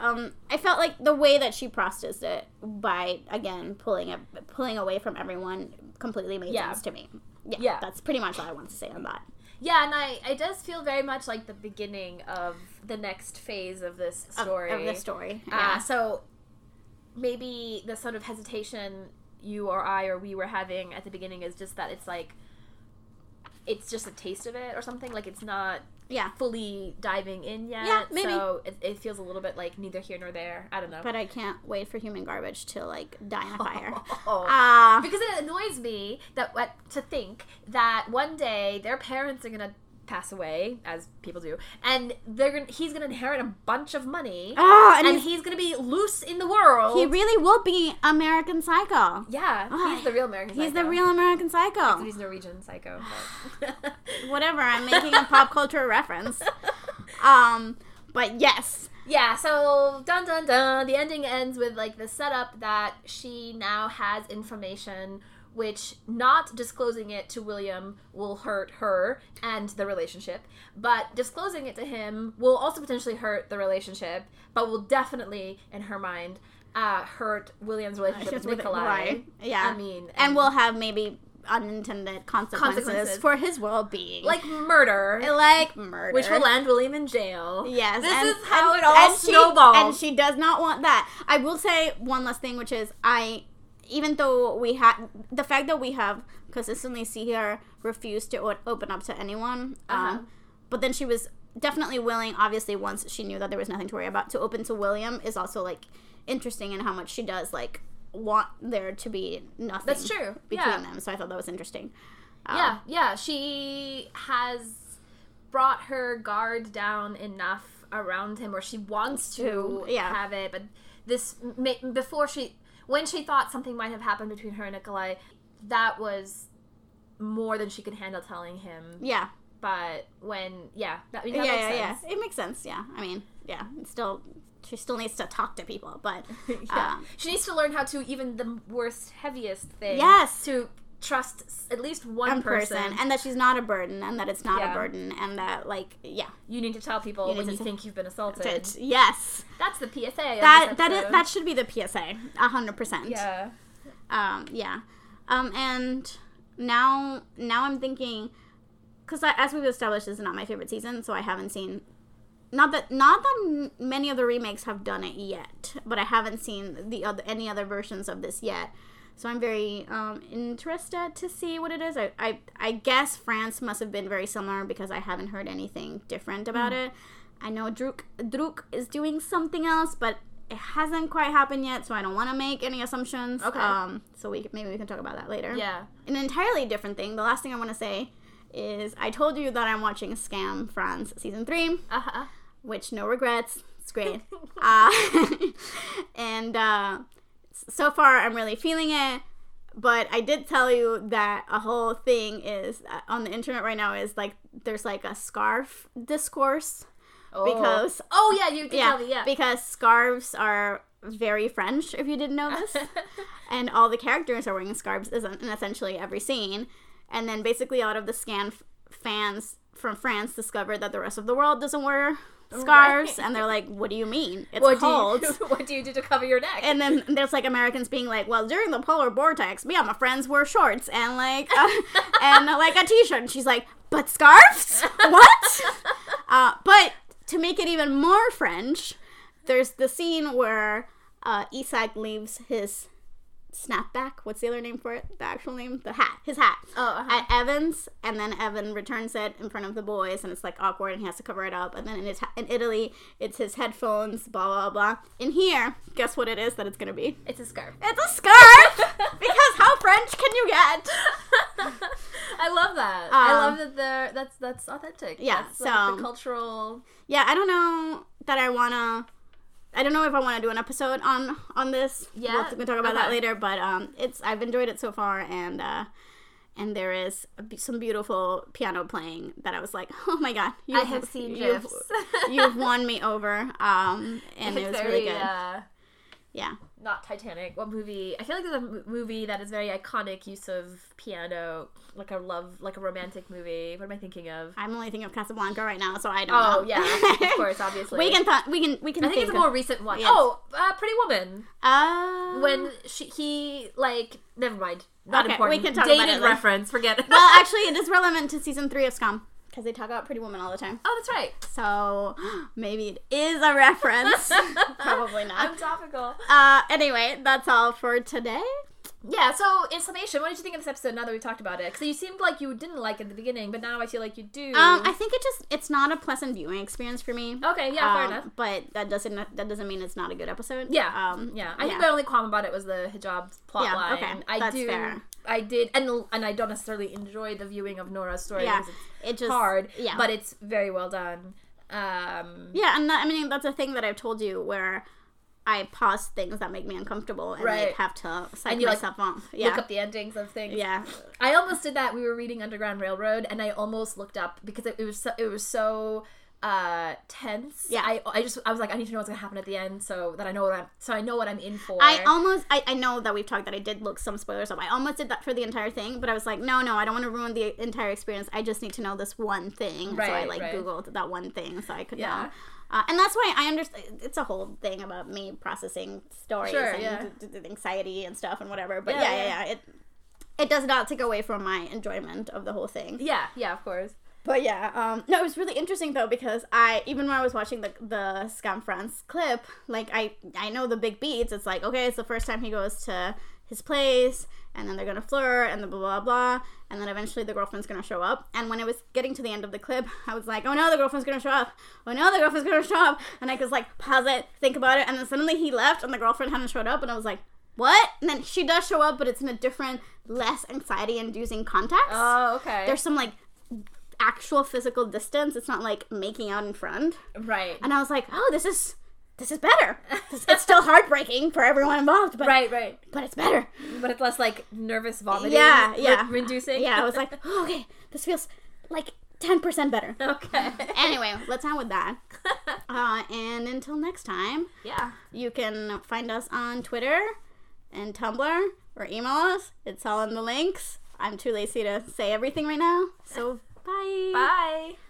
Speaker 2: um, I felt like the way that she processed it by again pulling it pulling away from everyone completely made
Speaker 1: Yeah.
Speaker 2: sense to me. Yeah,
Speaker 1: Yeah.
Speaker 2: that's pretty much all I want to say on that.
Speaker 1: Yeah, and I, it does feel very much like the beginning of the next phase of this story.
Speaker 2: of, the story.
Speaker 1: Uh,
Speaker 2: Yeah.
Speaker 1: so maybe the sort of hesitation you or I or we were having at the beginning is just that it's like it's just a taste of it or something. Like it's not
Speaker 2: yeah.
Speaker 1: fully diving in yet.
Speaker 2: Yeah, maybe.
Speaker 1: So it, it feels a little bit like neither here nor there. I don't know.
Speaker 2: But I can't wait for human garbage to like die in a fire.
Speaker 1: Oh.
Speaker 2: Ah.
Speaker 1: because it annoys me that what to think that one day their parents are gonna pass away, as people do, and they're gonna, he's gonna inherit a bunch of money,
Speaker 2: Oh, and,
Speaker 1: and
Speaker 2: he's,
Speaker 1: he's gonna be loose in the world.
Speaker 2: he really will be American Psycho.
Speaker 1: yeah,
Speaker 2: Oh,
Speaker 1: he's the real American. Psycho.
Speaker 2: He's the real American Psycho.
Speaker 1: He's Norwegian psycho. but-
Speaker 2: Whatever. I'm making a pop culture reference. Um, but yes,
Speaker 1: Yeah, so dun dun dun. The ending ends with like the setup that she now has information which not disclosing it to William will hurt her and the relationship, but disclosing it to him will also potentially hurt the relationship, but will definitely, in her mind, uh, hurt William's relationship with
Speaker 2: with
Speaker 1: Nikolai.
Speaker 2: Yeah.
Speaker 1: I mean,
Speaker 2: and we'll have maybe unintended consequences,
Speaker 1: Consequences.
Speaker 2: for his well-being,
Speaker 1: like murder,
Speaker 2: like murder,
Speaker 1: which will land William in jail.
Speaker 2: Yes,
Speaker 1: this
Speaker 2: and-
Speaker 1: is how
Speaker 2: and-
Speaker 1: it all
Speaker 2: and she-
Speaker 1: snowballs.
Speaker 2: and she does not want that. I will say one last thing, which is I, even though we had the fact that we have consistently see her refuse to o- open up to anyone,
Speaker 1: Uh-huh.
Speaker 2: um, but then she was definitely willing. Obviously, once she knew that there was nothing to worry about, to open to William is also like interesting in how much she does like want there to be nothing.
Speaker 1: That's true.
Speaker 2: between
Speaker 1: Yeah.
Speaker 2: them. So I thought that was interesting. Uh,
Speaker 1: Yeah, yeah. She has brought her guard down enough around him, or she wants to
Speaker 2: To, yeah.
Speaker 1: have it. But this before she, when she thought something might have happened between her and Nikolai, that was more than she could handle telling him.
Speaker 2: yeah,
Speaker 1: But when, yeah, that, that
Speaker 2: yeah,
Speaker 1: makes
Speaker 2: yeah,
Speaker 1: sense.
Speaker 2: yeah. It makes sense. Yeah, I mean, yeah, still she still needs to talk to people, but
Speaker 1: yeah.
Speaker 2: um,
Speaker 1: she needs to learn how to even the worst, heaviest thing.
Speaker 2: Yes.
Speaker 1: To trust at least one,
Speaker 2: one
Speaker 1: person.
Speaker 2: person, and that she's not a burden, and that it's not
Speaker 1: Yeah.
Speaker 2: a burden, and that like yeah,
Speaker 1: you need to tell people
Speaker 2: You
Speaker 1: when you think you've been assaulted.
Speaker 2: Yes,
Speaker 1: That's the PSA.
Speaker 2: that that is that should be the PSA, a hundred percent.
Speaker 1: Yeah.
Speaker 2: Um, yeah, um, and now now I'm thinking because as we've established, this is not my favorite season, so I haven't seen. Not that not that many of the remakes have done it yet, but I haven't seen the other any other versions of this yet. So I'm very um, interested to see what it is. I, I I guess France must have been very similar because I haven't heard anything different about it. I know Druck Druck is doing something else, but it hasn't quite happened yet, so I don't want to make any assumptions.
Speaker 1: Okay.
Speaker 2: Um, so we maybe we can talk about that later.
Speaker 1: Yeah.
Speaker 2: An entirely different thing. The last thing I want to say is I told you that I'm watching Skam France season three
Speaker 1: Uh huh.
Speaker 2: which no regrets. It's great. uh, and uh, so far, I'm really feeling it. But I did tell you that a whole thing is uh, on the internet right now is like there's like a scarf discourse because
Speaker 1: Oh yeah, you did
Speaker 2: yeah,
Speaker 1: tell me. Yeah.
Speaker 2: because scarves are very French. If you didn't know this, and all the characters are wearing scarves in essentially every scene. And then basically, a lot of the Skam f- fans from France discovered that the rest of the world doesn't wear scarves,
Speaker 1: Right.
Speaker 2: and they're like, "What do you mean? It's
Speaker 1: what
Speaker 2: cold."
Speaker 1: do you what do you do to cover your neck?
Speaker 2: and then there's like Americans being like, "Well, during the polar vortex, me and my friends wear shorts and like uh, and uh, like a t-shirt." And she's like, "But scarves? what?" Uh, but to make it even more French, there's the scene where uh, Isak leaves his snapback. What's the other name for it? The actual name? The hat. His hat.
Speaker 1: Oh, uh-huh.
Speaker 2: At Even's, and then Even returns it in front of the boys, and it's like awkward, and he has to cover it up. And then in his in Italy, it's his headphones. Blah blah blah. In here, guess what it is that it's gonna be?
Speaker 1: it's a scarf.
Speaker 2: It's a scarf. because how French can you get?
Speaker 1: I love that. I
Speaker 2: Um,
Speaker 1: love that they're that's that's authentic.
Speaker 2: Yeah,
Speaker 1: That's, like,
Speaker 2: so-
Speaker 1: the cultural.
Speaker 2: Yeah, I don't know that I wanna. I don't know if I want to do an episode on on this.
Speaker 1: Yeah?
Speaker 2: we'll, we can talk about that later. But um, it's I've enjoyed it so far, and uh, and there is a some beautiful piano playing that I was like, oh my god,
Speaker 1: I have seen
Speaker 2: you've, you've won me over. Um, and it was
Speaker 1: very,
Speaker 2: really good.
Speaker 1: Uh,
Speaker 2: Yeah,
Speaker 1: not Titanic. What movie? I feel like there's a movie that is very iconic use of piano, like a love, like a romantic movie. What am I thinking of?
Speaker 2: I'm only thinking of Casablanca right now, so I don't
Speaker 1: Oh
Speaker 2: know.
Speaker 1: yeah, of course, obviously.
Speaker 2: we can th- we can we can.
Speaker 1: I think it's a
Speaker 2: of-
Speaker 1: more recent one.
Speaker 2: Yes.
Speaker 1: Oh, uh, Pretty Woman.
Speaker 2: Uh,
Speaker 1: When she he like never mind. Not
Speaker 2: Okay,
Speaker 1: important.
Speaker 2: we can talk
Speaker 1: Dated
Speaker 2: about it later.
Speaker 1: reference. Forget it.
Speaker 2: well, actually, it is relevant to season three of Skam because they talk about Pretty Woman all the time.
Speaker 1: oh, that's right.
Speaker 2: So maybe it is a reference. Probably not.
Speaker 1: I'm topical.
Speaker 2: Uh, anyway, that's all for today.
Speaker 1: Yeah. So in summation, what did you think of this episode? Now that we talked about it, because you seemed like you didn't like it at the beginning, but now I feel like you do.
Speaker 2: Um, I think it just it's not a pleasant viewing experience for me.
Speaker 1: okay. Yeah. fair
Speaker 2: Um,
Speaker 1: enough.
Speaker 2: But that doesn't that doesn't mean it's not a good episode.
Speaker 1: Yeah.
Speaker 2: Um,
Speaker 1: Yeah. I think my only qualm about it was the hijab plot
Speaker 2: Yeah,
Speaker 1: line.
Speaker 2: okay,
Speaker 1: I
Speaker 2: that's
Speaker 1: do.
Speaker 2: fair.
Speaker 1: I did, and and I don't necessarily enjoy the viewing of Noora's story
Speaker 2: Yeah,
Speaker 1: because it's
Speaker 2: it just
Speaker 1: hard,
Speaker 2: Yeah,
Speaker 1: but it's very well done. Um,
Speaker 2: yeah, and that, I mean that's a thing that I've told you where I pause things that make me uncomfortable and
Speaker 1: Right.
Speaker 2: like have to psych
Speaker 1: And you, like,
Speaker 2: myself off. Yeah,
Speaker 1: Look up the endings of things.
Speaker 2: yeah,
Speaker 1: I almost did that. We were reading Underground Railroad, and I almost looked up because it, it was so, it was so uh tense.
Speaker 2: Yeah.
Speaker 1: I I just I was like I need to know what's gonna happen at the end so that I know what I'm so I know what I'm in for.
Speaker 2: I almost I, I know that we've talked that I did look some spoilers up. I almost did that for the entire thing, but I was like, no, no, I don't want to ruin the entire experience. I just need to know this one thing. Right, so I like
Speaker 1: right.
Speaker 2: googled that one thing so I could
Speaker 1: Yeah.
Speaker 2: know. Uh, and that's why I understand. It's a whole thing about me processing stories
Speaker 1: Sure,
Speaker 2: and
Speaker 1: yeah.
Speaker 2: d- d- anxiety and stuff and whatever. But
Speaker 1: Yeah,
Speaker 2: yeah, yeah,
Speaker 1: yeah.
Speaker 2: yeah. It it does not take away from my enjoyment of the whole thing.
Speaker 1: yeah, yeah, of course.
Speaker 2: But yeah, um, no, it was really interesting though because I even when I was watching the the Skam France clip, like I I know the big beats. It's like okay, it's the first time he goes to his place, and then they're gonna flirt, and the blah blah blah, and then eventually the girlfriend's gonna show up. And when it was getting to the end of the clip, I was like, oh no, the girlfriend's gonna show up. Oh no, the girlfriend's gonna show up. And I could like pause it, think about it, and then suddenly he left, and the girlfriend hadn't showed up, and I was like. What? And then she does show up, but it's in a different, less anxiety-inducing context
Speaker 1: Oh, okay.
Speaker 2: there's some like actual physical distance. It's not like making out in front.
Speaker 1: right.
Speaker 2: And I was like, oh, this is this is better. It's, still heartbreaking for everyone involved, but
Speaker 1: right, right.
Speaker 2: but it's better.
Speaker 1: But it's less like nervous vomiting.
Speaker 2: Yeah,
Speaker 1: re-
Speaker 2: yeah.
Speaker 1: Reducing.
Speaker 2: Yeah, I was like, oh, okay, this feels like ten percent better.
Speaker 1: okay.
Speaker 2: Anyway, let's end with that. Uh, and until next time,
Speaker 1: yeah.
Speaker 2: you can find us on Twitter and Tumblr or email us. It's all in the links. I'm too lazy to say everything right now, so bye.
Speaker 1: Bye.